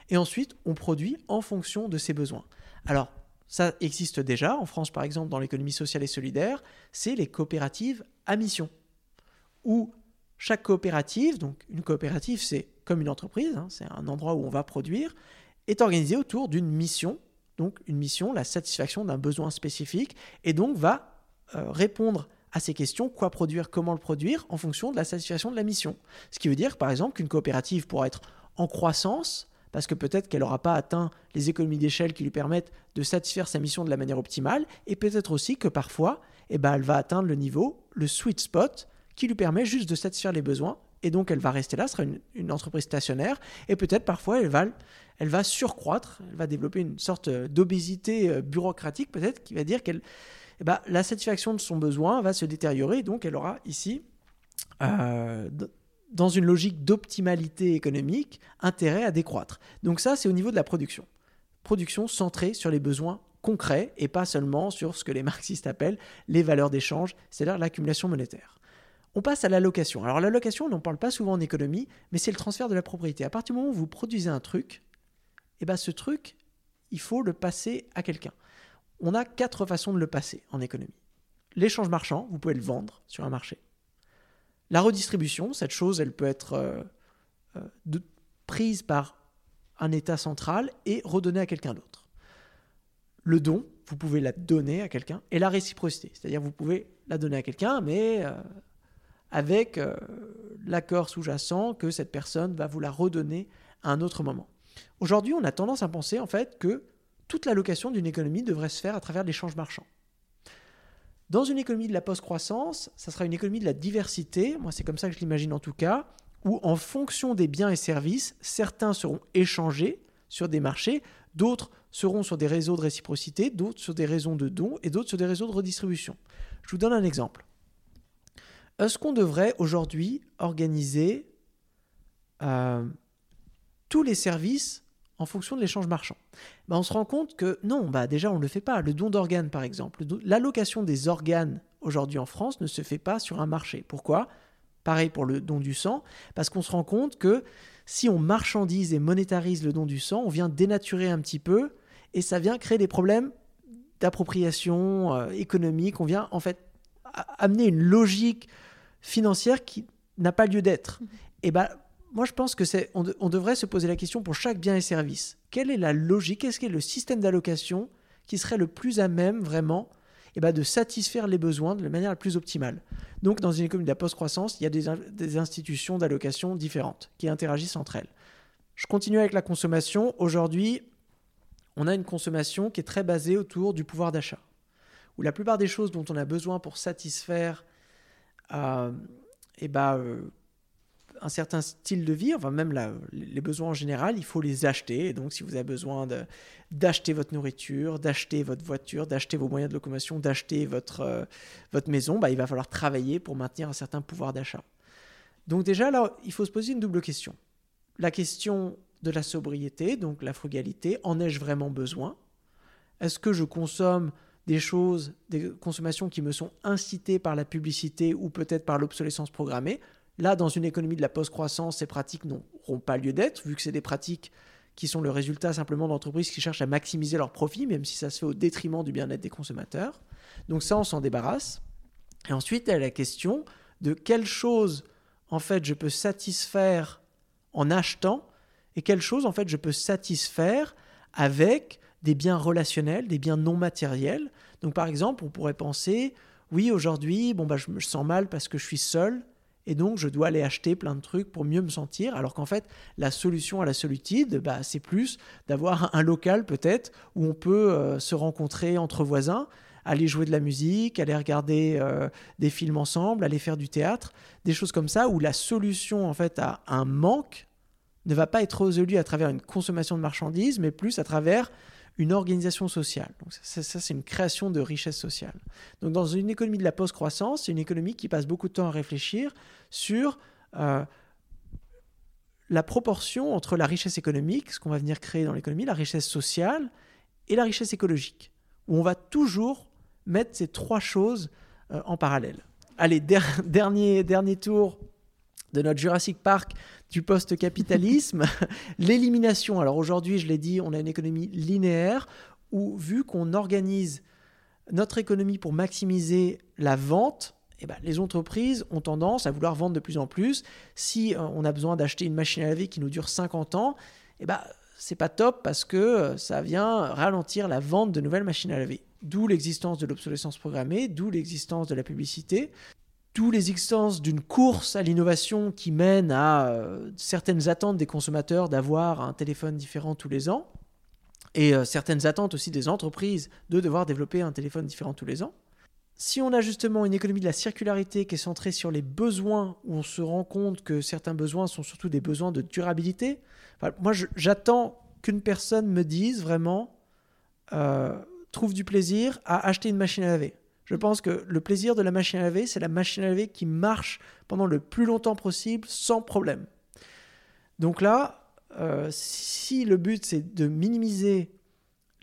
et ensuite on produit en fonction de ces besoins. Alors, ça existe déjà, en France par exemple, dans l'économie sociale et solidaire, c'est les coopératives à mission, où chaque coopérative, donc une coopérative c'est comme une entreprise, hein, c'est un endroit où on va produire, est organisée autour d'une mission, donc une mission, la satisfaction d'un besoin spécifique, et donc va euh, répondre à ces questions, quoi produire, comment le produire, en fonction de la satisfaction de la mission. Ce qui veut dire par exemple qu'une coopérative pourra être en croissance parce que peut-être qu'elle n'aura pas atteint les économies d'échelle qui lui permettent de satisfaire sa mission de la manière optimale, et peut-être aussi que parfois, eh ben, elle va atteindre le niveau, le sweet spot, qui lui permet juste de satisfaire les besoins, et donc elle va rester là, sera une, entreprise stationnaire, et peut-être parfois elle va, elle va surcroître, elle va développer une sorte d'obésité euh, bureaucratique peut-être, qui va dire qu'elle, eh ben, la satisfaction de son besoin va se détériorer, et donc elle aura ici euh, dans une logique d'optimalité économique, intérêt à décroître. Donc ça, c'est au niveau de la production. Production centrée sur les besoins concrets et pas seulement sur ce que les marxistes appellent les valeurs d'échange, c'est-à-dire l'accumulation monétaire. On passe à l'allocation. Alors l'allocation, on n'en parle pas souvent en économie, mais c'est le transfert de la propriété. À partir du moment où vous produisez un truc, eh ben ce truc, il faut le passer à quelqu'un. On a quatre façons de le passer en économie. L'échange marchand, vous pouvez le vendre sur un marché. La redistribution, cette chose, elle peut être euh, euh, prise par un État central et redonnée à quelqu'un d'autre. Le don, vous pouvez la donner à quelqu'un, et la réciprocité, c'est-à-dire vous pouvez la donner à quelqu'un, mais euh, avec l'accord sous-jacent que cette personne va vous la redonner à un autre moment. Aujourd'hui, on a tendance à penser en fait que toute l'allocation d'une économie devrait se faire à travers l'échange marchand. Dans une économie de la post-croissance, ça sera une économie de la diversité, moi c'est comme ça que je l'imagine en tout cas, où en fonction des biens et services, certains seront échangés sur des marchés, d'autres seront sur des réseaux de réciprocité, d'autres sur des réseaux de dons et d'autres sur des réseaux de redistribution. Je vous donne un exemple. Est-ce qu'on devrait aujourd'hui organiser euh, tous les services en fonction de l'échange marchand. Ben, on se rend compte que non, bah déjà on ne le fait pas. Le don d'organes par exemple, l'allocation des organes aujourd'hui en France ne se fait pas sur un marché. Pourquoi? Pareil pour le don du sang, parce qu'on se rend compte que si on marchandise et monétarise le don du sang, on vient dénaturer un petit peu et ça vient créer des problèmes d'appropriation euh, économique. On vient en fait amener une logique financière qui n'a pas lieu d'être. Mmh. Et ben moi, je pense que c'est, on, devrait se poser la question pour chaque bien et service. Quelle est la logique? Qu'est-ce qu'est le système d'allocation qui serait le plus à même vraiment eh ben, de satisfaire les besoins de la manière la plus optimale? Donc, dans une économie de la post-croissance, il y a des, institutions d'allocation différentes qui interagissent entre elles. Je continue avec la consommation. Aujourd'hui, on a une consommation qui est très basée autour du pouvoir d'achat, où la plupart des choses dont on a besoin pour satisfaire euh, eh ben, euh, un certain style de vie, enfin même les besoins en général, il faut les acheter. Et donc si vous avez besoin d'acheter votre nourriture, d'acheter votre voiture, d'acheter vos moyens de locomotion, d'acheter votre, euh, votre maison, bah, il va falloir travailler pour maintenir un certain pouvoir d'achat. Donc déjà là, il faut se poser une double question. La question de la sobriété, donc la frugalité, en ai-je vraiment besoin? Est-ce que je consomme des choses, des consommations qui me sont incitées par la publicité ou peut-être par l'obsolescence programmée? Là, dans une économie de la post-croissance, ces pratiques n'auront pas lieu d'être, vu que c'est des pratiques qui sont le résultat simplement d'entreprises qui cherchent à maximiser leurs profits, même si ça se fait au détriment du bien-être des consommateurs. Donc ça, on s'en débarrasse. Et ensuite, il y a la question de quelle chose, en fait, je peux satisfaire en achetant et quelle chose, en fait, je peux satisfaire avec des biens relationnels, des biens non matériels. Donc, par exemple, on pourrait penser, oui, aujourd'hui, bon, bah, je me sens mal parce que je suis seul, et donc je dois aller acheter plein de trucs pour mieux me sentir, alors qu'en fait, la solution à la solitude, bah, c'est plus d'avoir un local peut-être où on peut euh, se rencontrer entre voisins, aller jouer de la musique, aller regarder euh, des films ensemble, aller faire du théâtre, des choses comme ça, où la solution en fait à un manque ne va pas être résolue à travers une consommation de marchandises, mais plus à travers une organisation sociale. Donc ça, c'est une création de richesse sociale. Donc dans une économie de la post-croissance, c'est une économie qui passe beaucoup de temps à réfléchir sur euh, la proportion entre la richesse économique, ce qu'on va venir créer dans l'économie, la richesse sociale et la richesse écologique, où on va toujours mettre ces trois choses euh, en parallèle. Allez, dernier, dernier tour de notre Jurassic Park du post-capitalisme, l'élimination. Alors aujourd'hui, je l'ai dit, on a une économie linéaire où, vu qu'on organise notre économie pour maximiser la vente, eh ben, les entreprises ont tendance à vouloir vendre de plus en plus. Si euh, on a besoin d'acheter une machine à laver qui nous dure 50 ans, eh ben, c'est pas top parce que euh, ça vient ralentir la vente de nouvelles machines à laver. D'où l'existence de l'obsolescence programmée, d'où l'existence de la publicité d'où l'existence d'une course à l'innovation qui mène à euh, certaines attentes des consommateurs d'avoir un téléphone différent tous les ans, et euh, certaines attentes aussi des entreprises de devoir développer un téléphone différent tous les ans. Si on a justement une économie de la circularité qui est centrée sur les besoins, où on se rend compte que certains besoins sont surtout des besoins de durabilité, moi j'attends qu'une personne me dise vraiment, euh, trouve du plaisir à acheter une machine à laver. Je pense que le plaisir de la machine à laver, c'est la machine à laver qui marche pendant le plus longtemps possible sans problème. Donc là, euh, si le but c'est de minimiser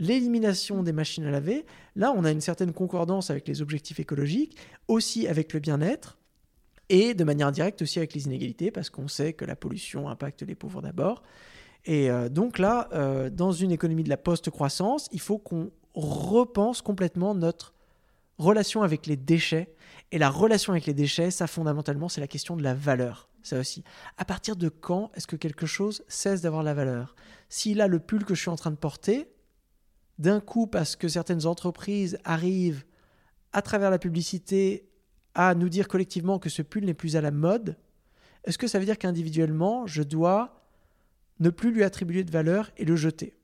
l'élimination des machines à laver, là on a une certaine concordance avec les objectifs écologiques, aussi avec le bien-être, et de manière indirecte aussi avec les inégalités, parce qu'on sait que la pollution impacte les pauvres d'abord. Et euh, donc là, euh, dans une économie de la post-croissance, il faut qu'on repense complètement notre relation avec les déchets. Et la relation avec les déchets, ça fondamentalement, c'est la question de la valeur. Ça aussi. À partir de quand est-ce que quelque chose cesse d'avoir la valeur? S'il a le pull que je suis en train de porter, d'un coup, parce que certaines entreprises arrivent à travers la publicité à nous dire collectivement que ce pull n'est plus à la mode, est-ce que ça veut dire qu'individuellement, je dois ne plus lui attribuer de valeur et le jeter?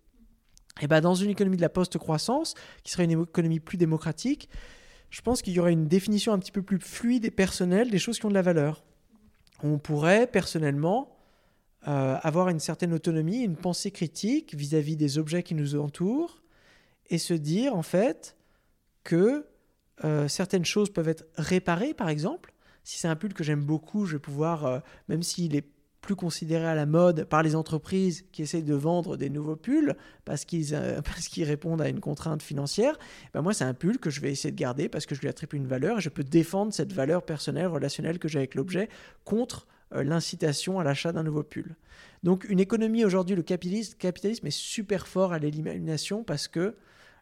Et eh ben dans une économie de la post-croissance, qui serait une économie plus démocratique, je pense qu'il y aurait une définition un petit peu plus fluide et personnelle des choses qui ont de la valeur. On pourrait personnellement euh, avoir une certaine autonomie, une pensée critique vis-à-vis des objets qui nous entourent et se dire en fait que euh, certaines choses peuvent être réparées par exemple. Si c'est un pull que j'aime beaucoup, je vais pouvoir, euh, même s'il est plus considéré à la mode par les entreprises qui essayent de vendre des nouveaux pulls parce qu'ils euh, qu'ils répondent à une contrainte financière, ben moi c'est un pull que je vais essayer de garder parce que je lui attribue une valeur et je peux défendre cette valeur personnelle, relationnelle que j'ai avec l'objet contre euh, l'incitation à l'achat d'un nouveau pull. Donc une économie aujourd'hui, le capitalisme est super fort à l'élimination parce que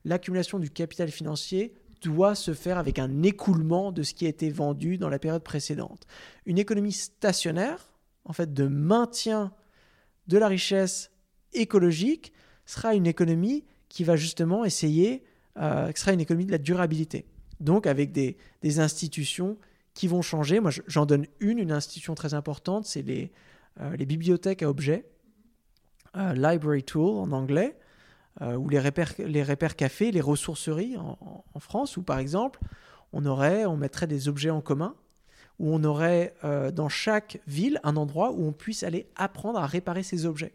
l'accumulation du capital financier doit se faire avec un écoulement de ce qui a été vendu dans la période précédente. Une économie stationnaire, en fait de maintien de la richesse écologique sera une économie qui va justement essayer, euh, sera une économie de la durabilité. Donc avec des, institutions qui vont changer. Moi, j'en donne une, une institution très importante, c'est les, euh, les bibliothèques à objets, euh, Library Tool en anglais, ou les repères, les repères cafés, les ressourceries en, en, France, où par exemple, on aurait, on mettrait des objets en commun où on aurait euh, dans chaque ville un endroit où on puisse aller apprendre à réparer ses objets.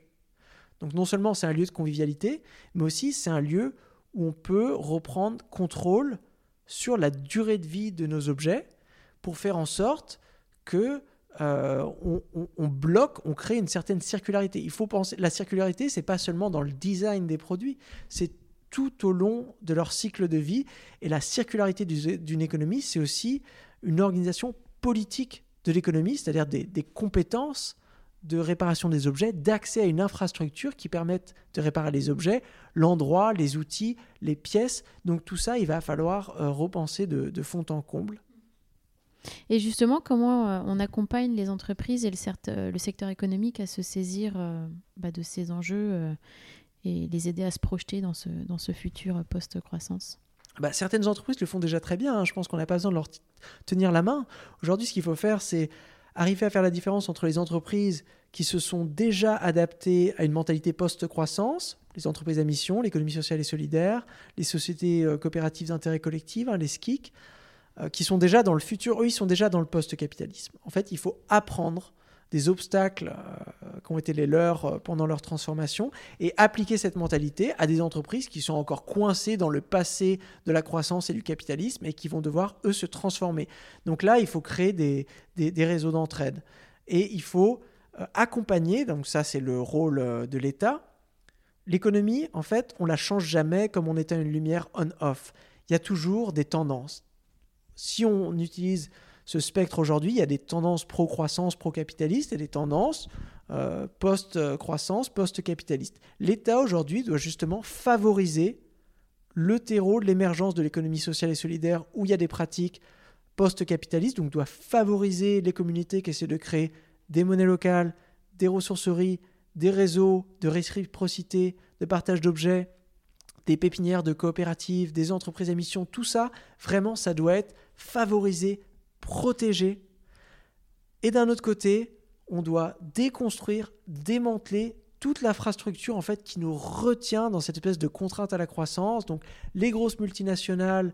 Donc non seulement c'est un lieu de convivialité, mais aussi c'est un lieu où on peut reprendre contrôle sur la durée de vie de nos objets pour faire en sorte que euh, on, bloque, on crée une certaine circularité. Il faut penser, la circularité, c'est pas seulement dans le design des produits, c'est tout au long de leur cycle de vie. Et la circularité d'une économie, c'est aussi une organisation politique de l'économie, c'est-à-dire des, compétences de réparation des objets, d'accès à une infrastructure qui permette de réparer les objets, l'endroit, les outils, les pièces. Donc tout ça, il va falloir euh, repenser de, fond en comble. Et justement, comment euh, on accompagne les entreprises et le, euh, secteur économique à se saisir bah, de ces enjeux et les aider à se projeter dans ce futur post-croissance? Bah, certaines entreprises le font déjà très bien. Hein. Je pense qu'on n'a pas besoin de leur tenir la main. Aujourd'hui, ce qu'il faut faire, c'est arriver à faire la différence entre les entreprises qui se sont déjà adaptées à une mentalité post-croissance, les entreprises à mission, l'économie sociale et solidaire, les sociétés euh, coopératives d'intérêt collectif, hein, les SKIC, euh, qui sont déjà dans le futur, eux, ils sont déjà dans le post-capitalisme. En fait, il faut apprendre des obstacles euh, qui ont été les leurs euh, pendant leur transformation et appliquer cette mentalité à des entreprises qui sont encore coincées dans le passé de la croissance et du capitalisme et qui vont devoir, eux, se transformer. Donc là, il faut créer des, des, réseaux d'entraide et il faut euh, accompagner, donc ça c'est le rôle de l'État. L'économie, en fait, on la change jamais comme on éteint une lumière on-off. Il y a toujours des tendances. Si on utilise ce spectre aujourd'hui, il y a des tendances pro-croissance, pro-capitaliste et des tendances euh, post-croissance, post-capitaliste. L'État aujourd'hui doit justement favoriser le terreau de l'émergence de l'économie sociale et solidaire où il y a des pratiques post-capitalistes, donc doit favoriser les communautés qui essaient de créer des monnaies locales, des ressourceries, des réseaux de réciprocité, de partage d'objets, des pépinières de coopératives, des entreprises à mission, tout ça, vraiment, ça doit être favorisé protéger. Et d'un autre côté, on doit déconstruire, démanteler toute l'infrastructure en fait qui nous retient dans cette espèce de contrainte à la croissance. Donc les grosses multinationales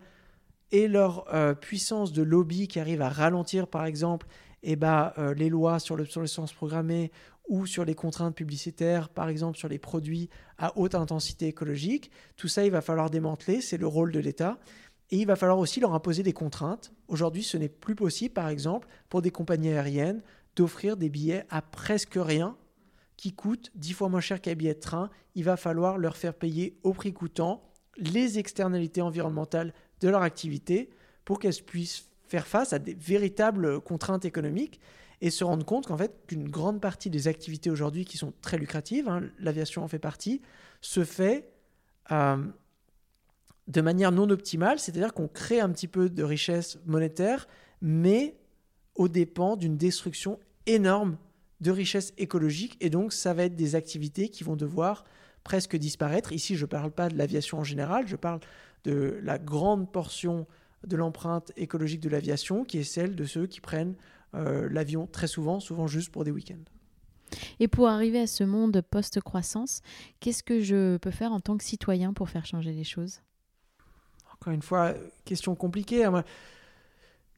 et leur euh, puissance de lobby qui arrive à ralentir par exemple eh ben, euh, les lois sur l'obsolescence programmée ou sur les contraintes publicitaires, par exemple sur les produits à haute intensité écologique. Tout ça, il va falloir démanteler, c'est le rôle de l'État. Et il va falloir aussi leur imposer des contraintes. Aujourd'hui, ce n'est plus possible, par exemple, pour des compagnies aériennes d'offrir des billets à presque rien qui coûtent dix fois moins cher qu'un billet de train. Il va falloir leur faire payer au prix coûtant les externalités environnementales de leur activité pour qu'elles puissent faire face à des véritables contraintes économiques et se rendre compte qu'en fait qu'une grande partie des activités aujourd'hui qui sont très lucratives, hein, l'aviation en fait partie, se fait euh, de manière non optimale, c'est-à-dire qu'on crée un petit peu de richesse monétaire, mais au dépens d'une destruction énorme de richesse écologique, et donc ça va être des activités qui vont devoir presque disparaître. Ici, je ne parle pas de l'aviation en général, je parle de la grande portion de l'empreinte écologique de l'aviation, qui est celle de ceux qui prennent euh, l'avion très souvent, souvent juste pour des week-ends. Et pour arriver à ce monde post-croissance, qu'est-ce que je peux faire en tant que citoyen pour faire changer les choses? Encore une fois, question compliquée. Hein,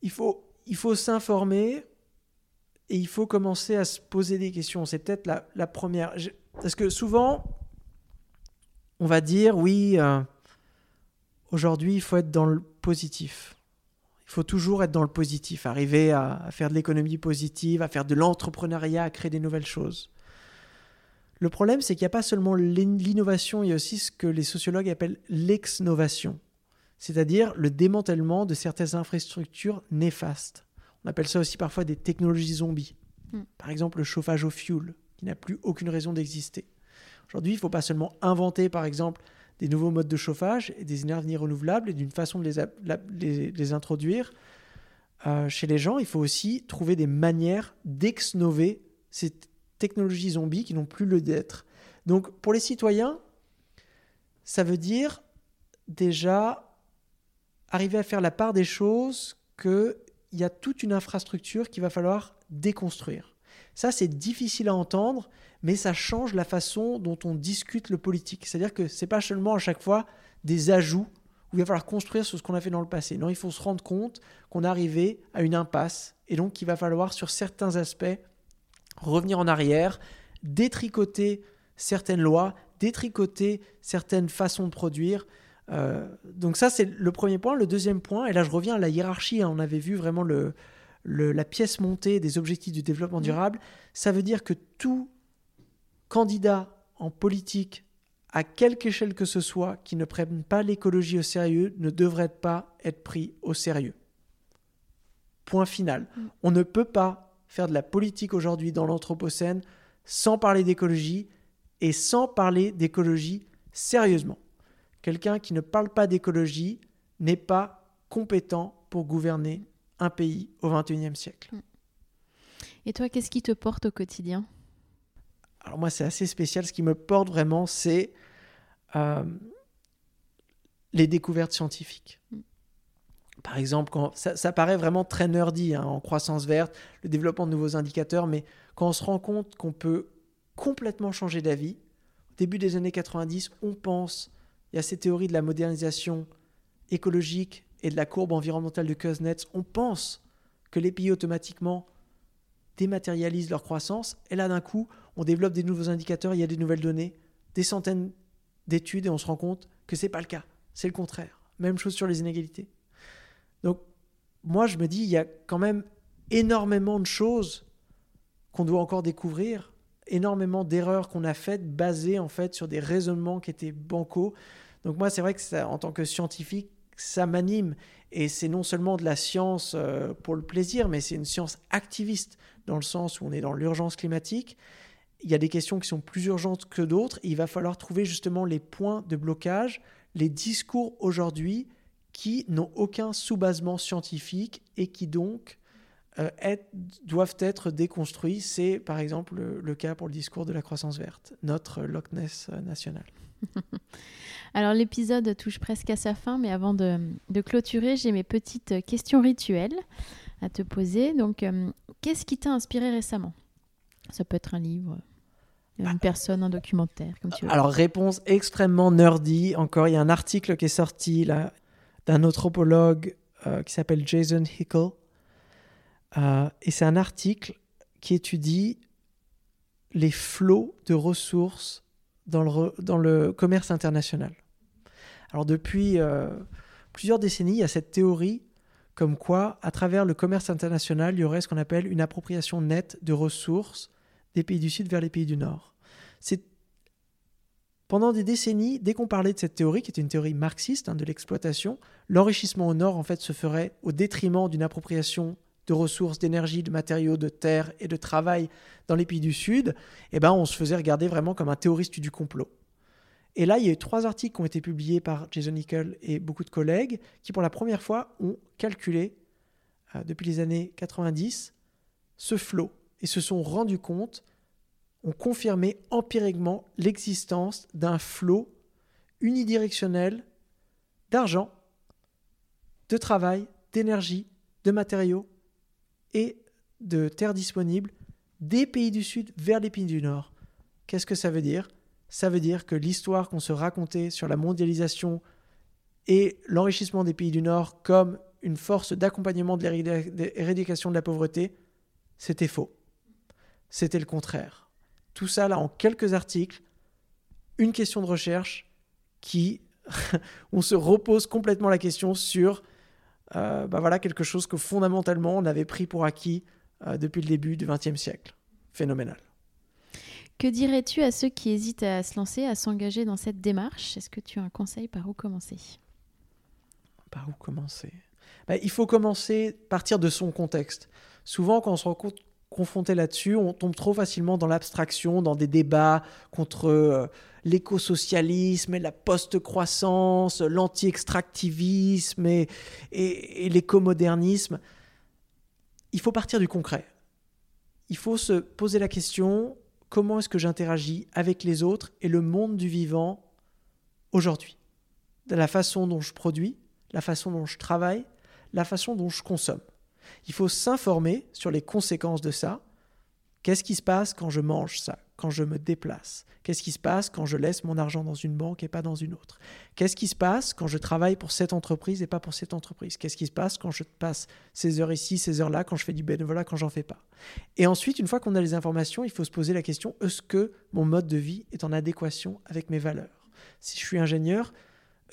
il faut, il faut s'informer et il faut commencer à se poser des questions. C'est peut-être la, première. Parce que souvent, on va dire, oui, euh, aujourd'hui, il faut être dans le positif. Il faut toujours être dans le positif, arriver à faire de l'économie positive, à faire de l'entrepreneuriat, à créer des nouvelles choses. Le problème, c'est qu'il n'y a pas seulement l'innovation, il y a aussi ce que les sociologues appellent l'exnovation c'est-à-dire le démantèlement de certaines infrastructures néfastes. On appelle ça aussi parfois des technologies zombies. Hmm. Par exemple, le chauffage au fioul, qui n'a plus aucune raison d'exister. Aujourd'hui, il ne faut pas seulement inventer, par exemple, des nouveaux modes de chauffage et des énergies renouvelables et d'une façon de les, introduire euh, chez les gens, il faut aussi trouver des manières d'exnover ces technologies zombies qui n'ont plus le d'être. Donc, pour les citoyens, ça veut dire déjà arriver à faire la part des choses qu'il y a toute une infrastructure qu'il va falloir déconstruire. Ça, c'est difficile à entendre, mais ça change la façon dont on discute le politique. C'est-à-dire que ce n'est pas seulement à chaque fois des ajouts où il va falloir construire sur ce qu'on a fait dans le passé. Non, il faut se rendre compte qu'on est arrivé à une impasse et donc qu'il va falloir, sur certains aspects, revenir en arrière, détricoter certaines lois, détricoter certaines façons de produire, euh, donc ça, c'est le premier point. Le deuxième point, et là je reviens à la hiérarchie, hein. on avait vu vraiment le, la pièce montée des objectifs du développement mmh. durable, ça veut dire que tout candidat en politique à quelque échelle que ce soit, qui ne prennent pas l'écologie au sérieux ne devraient pas être pris au sérieux. Point final. Mm. On ne peut pas faire de la politique aujourd'hui dans l'Anthropocène sans parler d'écologie et sans parler d'écologie sérieusement. Quelqu'un qui ne parle pas d'écologie n'est pas compétent pour gouverner un pays au XXIe siècle. Mm. Et toi, qu'est-ce qui te porte au quotidien? Alors moi, c'est assez spécial. Ce qui me porte vraiment, c'est euh, les découvertes scientifiques. Mm. Par exemple, quand, ça, paraît vraiment très nerdy hein, en croissance verte, le développement de nouveaux indicateurs, mais quand on se rend compte qu'on peut complètement changer d'avis, au début des années 90, on pense, il y a ces théories de la modernisation écologique et de la courbe environnementale de Kuznets, on pense que les pays automatiquement dématérialisent leur croissance, et là d'un coup, on développe des nouveaux indicateurs, il y a des nouvelles données, des centaines d'études, et on se rend compte que ce n'est pas le cas, c'est le contraire. Même chose sur les inégalités. Donc, moi, je me dis, il y a quand même énormément de choses qu'on doit encore découvrir, énormément d'erreurs qu'on a faites basées en fait sur des raisonnements qui étaient bancaux. Donc moi, c'est vrai que ça, en tant que scientifique, ça m'anime. Et c'est non seulement de la science euh, pour le plaisir, mais c'est une science activiste, dans le sens où on est dans l'urgence climatique. Il y a des questions qui sont plus urgentes que d'autres. Il va falloir trouver justement les points de blocage, les discours aujourd'hui qui n'ont aucun sous-basement scientifique et qui donc euh, doivent être déconstruits. C'est par exemple le, cas pour le discours de la croissance verte, notre Loch Ness euh, national. Alors l'épisode touche presque à sa fin, mais avant de, clôturer, j'ai mes petites questions rituelles à te poser. Donc, euh, qu'est-ce qui t'a inspiré récemment? Ça peut être un livre, une bah, personne, un documentaire, comme tu veux. Alors, réponse extrêmement nerdy. Encore, il y a un article qui est sorti là d'un anthropologue qui s'appelle Jason Hickel, euh, et c'est un article qui étudie les flots de ressources dans le, commerce international. Alors depuis euh, plusieurs décennies, il y a cette théorie comme quoi, à travers le commerce international, il y aurait ce qu'on appelle une appropriation nette de ressources des pays du Sud vers les pays du Nord. Pendant des décennies, dès qu'on parlait de cette théorie, qui était une théorie marxiste hein, de l'exploitation, l'enrichissement au Nord en fait se ferait au détriment d'une appropriation de ressources, d'énergie, de matériaux, de terre et de travail dans les pays du Sud, eh ben, on se faisait regarder vraiment comme un théoriste du complot. Et là, il y a eu trois articles qui ont été publiés par Jason Nickel et beaucoup de collègues qui, pour la première fois, ont calculé, euh, depuis les années 90, ce flot et se sont rendus compte, ont confirmé empiriquement l'existence d'un flot unidirectionnel d'argent, de travail, d'énergie, de matériaux et de terres disponibles des pays du Sud vers les pays du Nord. Qu'est-ce que ça veut dire? Ça veut dire que l'histoire qu'on se racontait sur la mondialisation et l'enrichissement des pays du Nord comme une force d'accompagnement de l'éradication de la pauvreté, c'était faux. C'était le contraire. Tout ça, là, en quelques articles, une question de recherche qui, on se repose complètement la question sur euh, bah voilà quelque chose que fondamentalement on avait pris pour acquis euh, depuis le début du XXe siècle. Phénoménal. Que dirais-tu à ceux qui hésitent à se lancer, à s'engager dans cette démarche? Est-ce que tu as un conseil par où commencer? Par où commencer? Bah, Il faut commencer partir de son contexte. Souvent, quand on se rend compte confronté là-dessus, on tombe trop facilement dans l'abstraction, dans des débats contre euh, l'écosocialisme et la post-croissance, l'anti-extractivisme et, et, et l'écomodernisme. Il faut partir du concret. Il faut se poser la question, comment est-ce que j'interagis avec les autres et le monde du vivant aujourd'hui? De la façon dont je produis, la façon dont je travaille, la façon dont je consomme. Il faut s'informer sur les conséquences de ça. Qu'est-ce qui se passe quand je mange ça, quand je me déplace? Qu'est-ce qui se passe quand je laisse mon argent dans une banque et pas dans une autre? Qu'est-ce qui se passe quand je travaille pour cette entreprise et pas pour cette entreprise? Qu'est-ce qui se passe quand je passe ces heures ici, ces heures là, quand je fais du bénévolat, quand j'en fais pas? Et ensuite, une fois qu'on a les informations, il faut se poser la question est-ce que mon mode de vie est en adéquation avec mes valeurs? Si je suis ingénieur,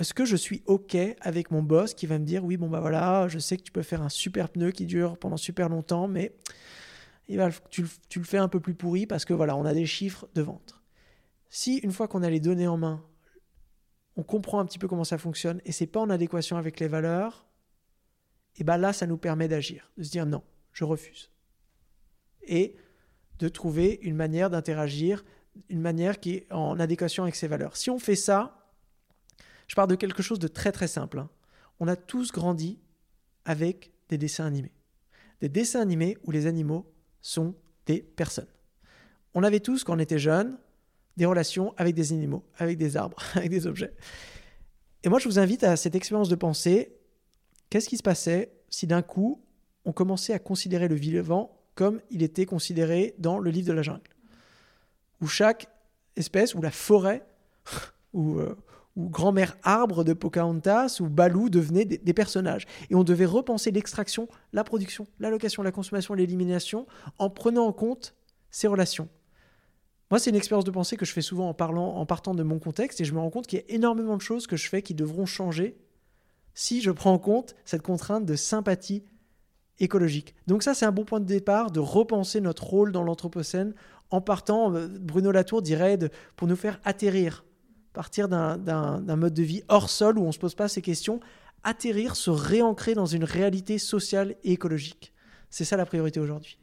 est-ce que je suis OK avec mon boss qui va me dire oui, bon, bah voilà, je sais que tu peux faire un super pneu qui dure pendant super longtemps, mais il va, tu, tu, le fais un peu plus pourri parce que voilà, on a des chiffres de vente. Si une fois qu'on a les données en main, on comprend un petit peu comment ça fonctionne et c'est pas en adéquation avec les valeurs, et bien là, ça nous permet d'agir, de se dire non, je refuse. Et de trouver une manière d'interagir, une manière qui est en adéquation avec ses valeurs. Si on fait ça, je pars de quelque chose de très très simple. Hein. On a tous grandi avec des dessins animés. Des dessins animés où les animaux sont des personnes. On avait tous, quand on était jeunes, des relations avec des animaux, avec des arbres, avec des objets. Et moi, je vous invite à cette expérience de pensée. Qu'est-ce qui se passait si d'un coup, on commençait à considérer le vivant comme il était considéré dans le livre de la jungle? Où chaque espèce, ou la forêt, euh, ou grand-mère arbre de Pocahontas, ou Balou devenaient des, personnages. Et on devait repenser l'extraction, la production, l'allocation, la consommation, l'élimination, en prenant en compte ces relations. Moi, c'est une expérience de pensée que je fais souvent en parlant, en partant de mon contexte, et je me rends compte qu'il y a énormément de choses que je fais qui devront changer si je prends en compte cette contrainte de sympathie écologique. Donc ça, c'est un bon point de départ de repenser notre rôle dans l'Anthropocène en partant, euh, Bruno Latour dirait, pour nous faire atterrir, partir d'un mode de vie hors sol où on ne se pose pas ces questions, atterrir, se réancrer dans une réalité sociale et écologique. C'est ça la priorité aujourd'hui.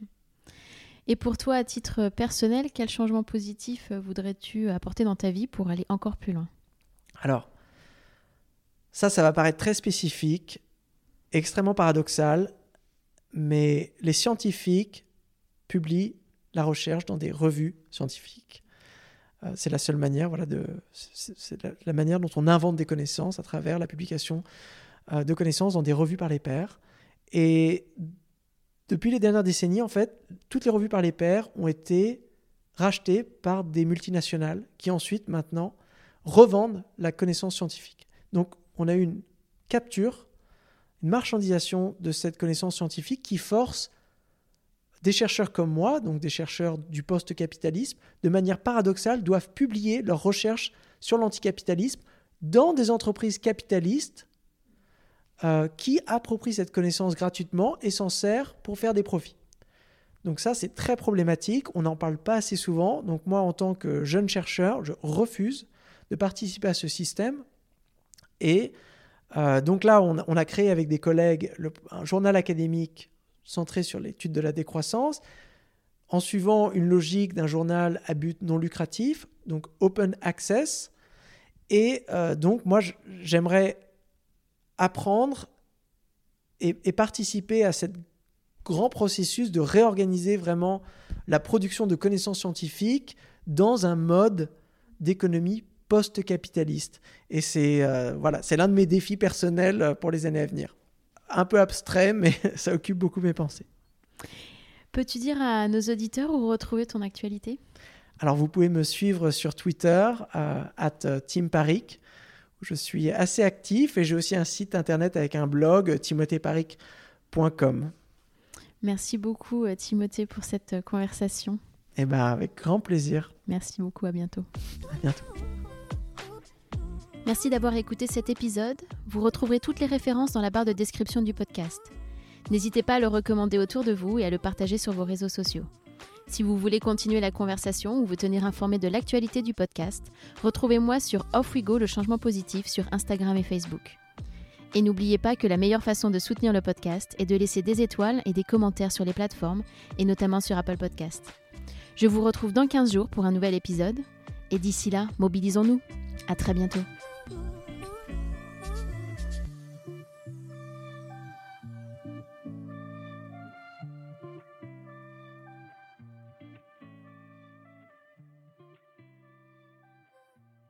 Et pour toi, à titre personnel, quel changement positif voudrais-tu apporter dans ta vie pour aller encore plus loin? Alors, ça, ça va paraître très spécifique, extrêmement paradoxal, mais les scientifiques publient la recherche dans des revues scientifiques. Euh, c'est la seule manière, voilà, de, la, manière dont on invente des connaissances à travers la publication euh, de connaissances dans des revues par les pairs. Et depuis les dernières décennies, en fait, toutes les revues par les pairs ont été rachetées par des multinationales qui ensuite, maintenant, revendent la connaissance scientifique. Donc, on a une capture, une marchandisation de cette connaissance scientifique qui force des chercheurs comme moi, donc des chercheurs du post-capitalisme, de manière paradoxale, doivent publier leurs recherches sur l'anticapitalisme dans des entreprises capitalistes euh, qui approprient cette connaissance gratuitement et s'en sert pour faire des profits. Donc ça, c'est très problématique, on n'en parle pas assez souvent. Donc moi, en tant que jeune chercheur, je refuse de participer à ce système. Et euh, donc là, on, a créé avec des collègues un journal académique centré sur l'étude de la décroissance, en suivant une logique d'un journal à but non lucratif, donc open access. Et euh, donc moi, j'aimerais apprendre et, participer à ce grand processus de réorganiser vraiment la production de connaissances scientifiques dans un mode d'économie post-capitaliste. Et c'est euh, voilà, c'est l'un de mes défis personnels pour les années à venir. Un peu abstrait, mais ça occupe beaucoup mes pensées. Peux-tu dire à nos auditeurs où retrouver ton actualité? Alors, vous pouvez me suivre sur Twitter, euh, at Parik je suis assez actif et j'ai aussi un site internet avec un blog, timothéparic.com. Merci beaucoup euh, Timothée pour cette euh, conversation. Eh ben avec grand plaisir. Merci beaucoup, à bientôt. À bientôt. Merci d'avoir écouté cet épisode. Vous retrouverez toutes les références dans la barre de description du podcast. N'hésitez pas à le recommander autour de vous et à le partager sur vos réseaux sociaux. Si vous voulez continuer la conversation ou vous tenir informé de l'actualité du podcast, retrouvez-moi sur Off We Go le changement positif sur Instagram et Facebook. Et n'oubliez pas que la meilleure façon de soutenir le podcast est de laisser des étoiles et des commentaires sur les plateformes, et notamment sur Apple Podcast. Je vous retrouve dans 15 jours pour un nouvel épisode, et d'ici là, mobilisons-nous. À très bientôt.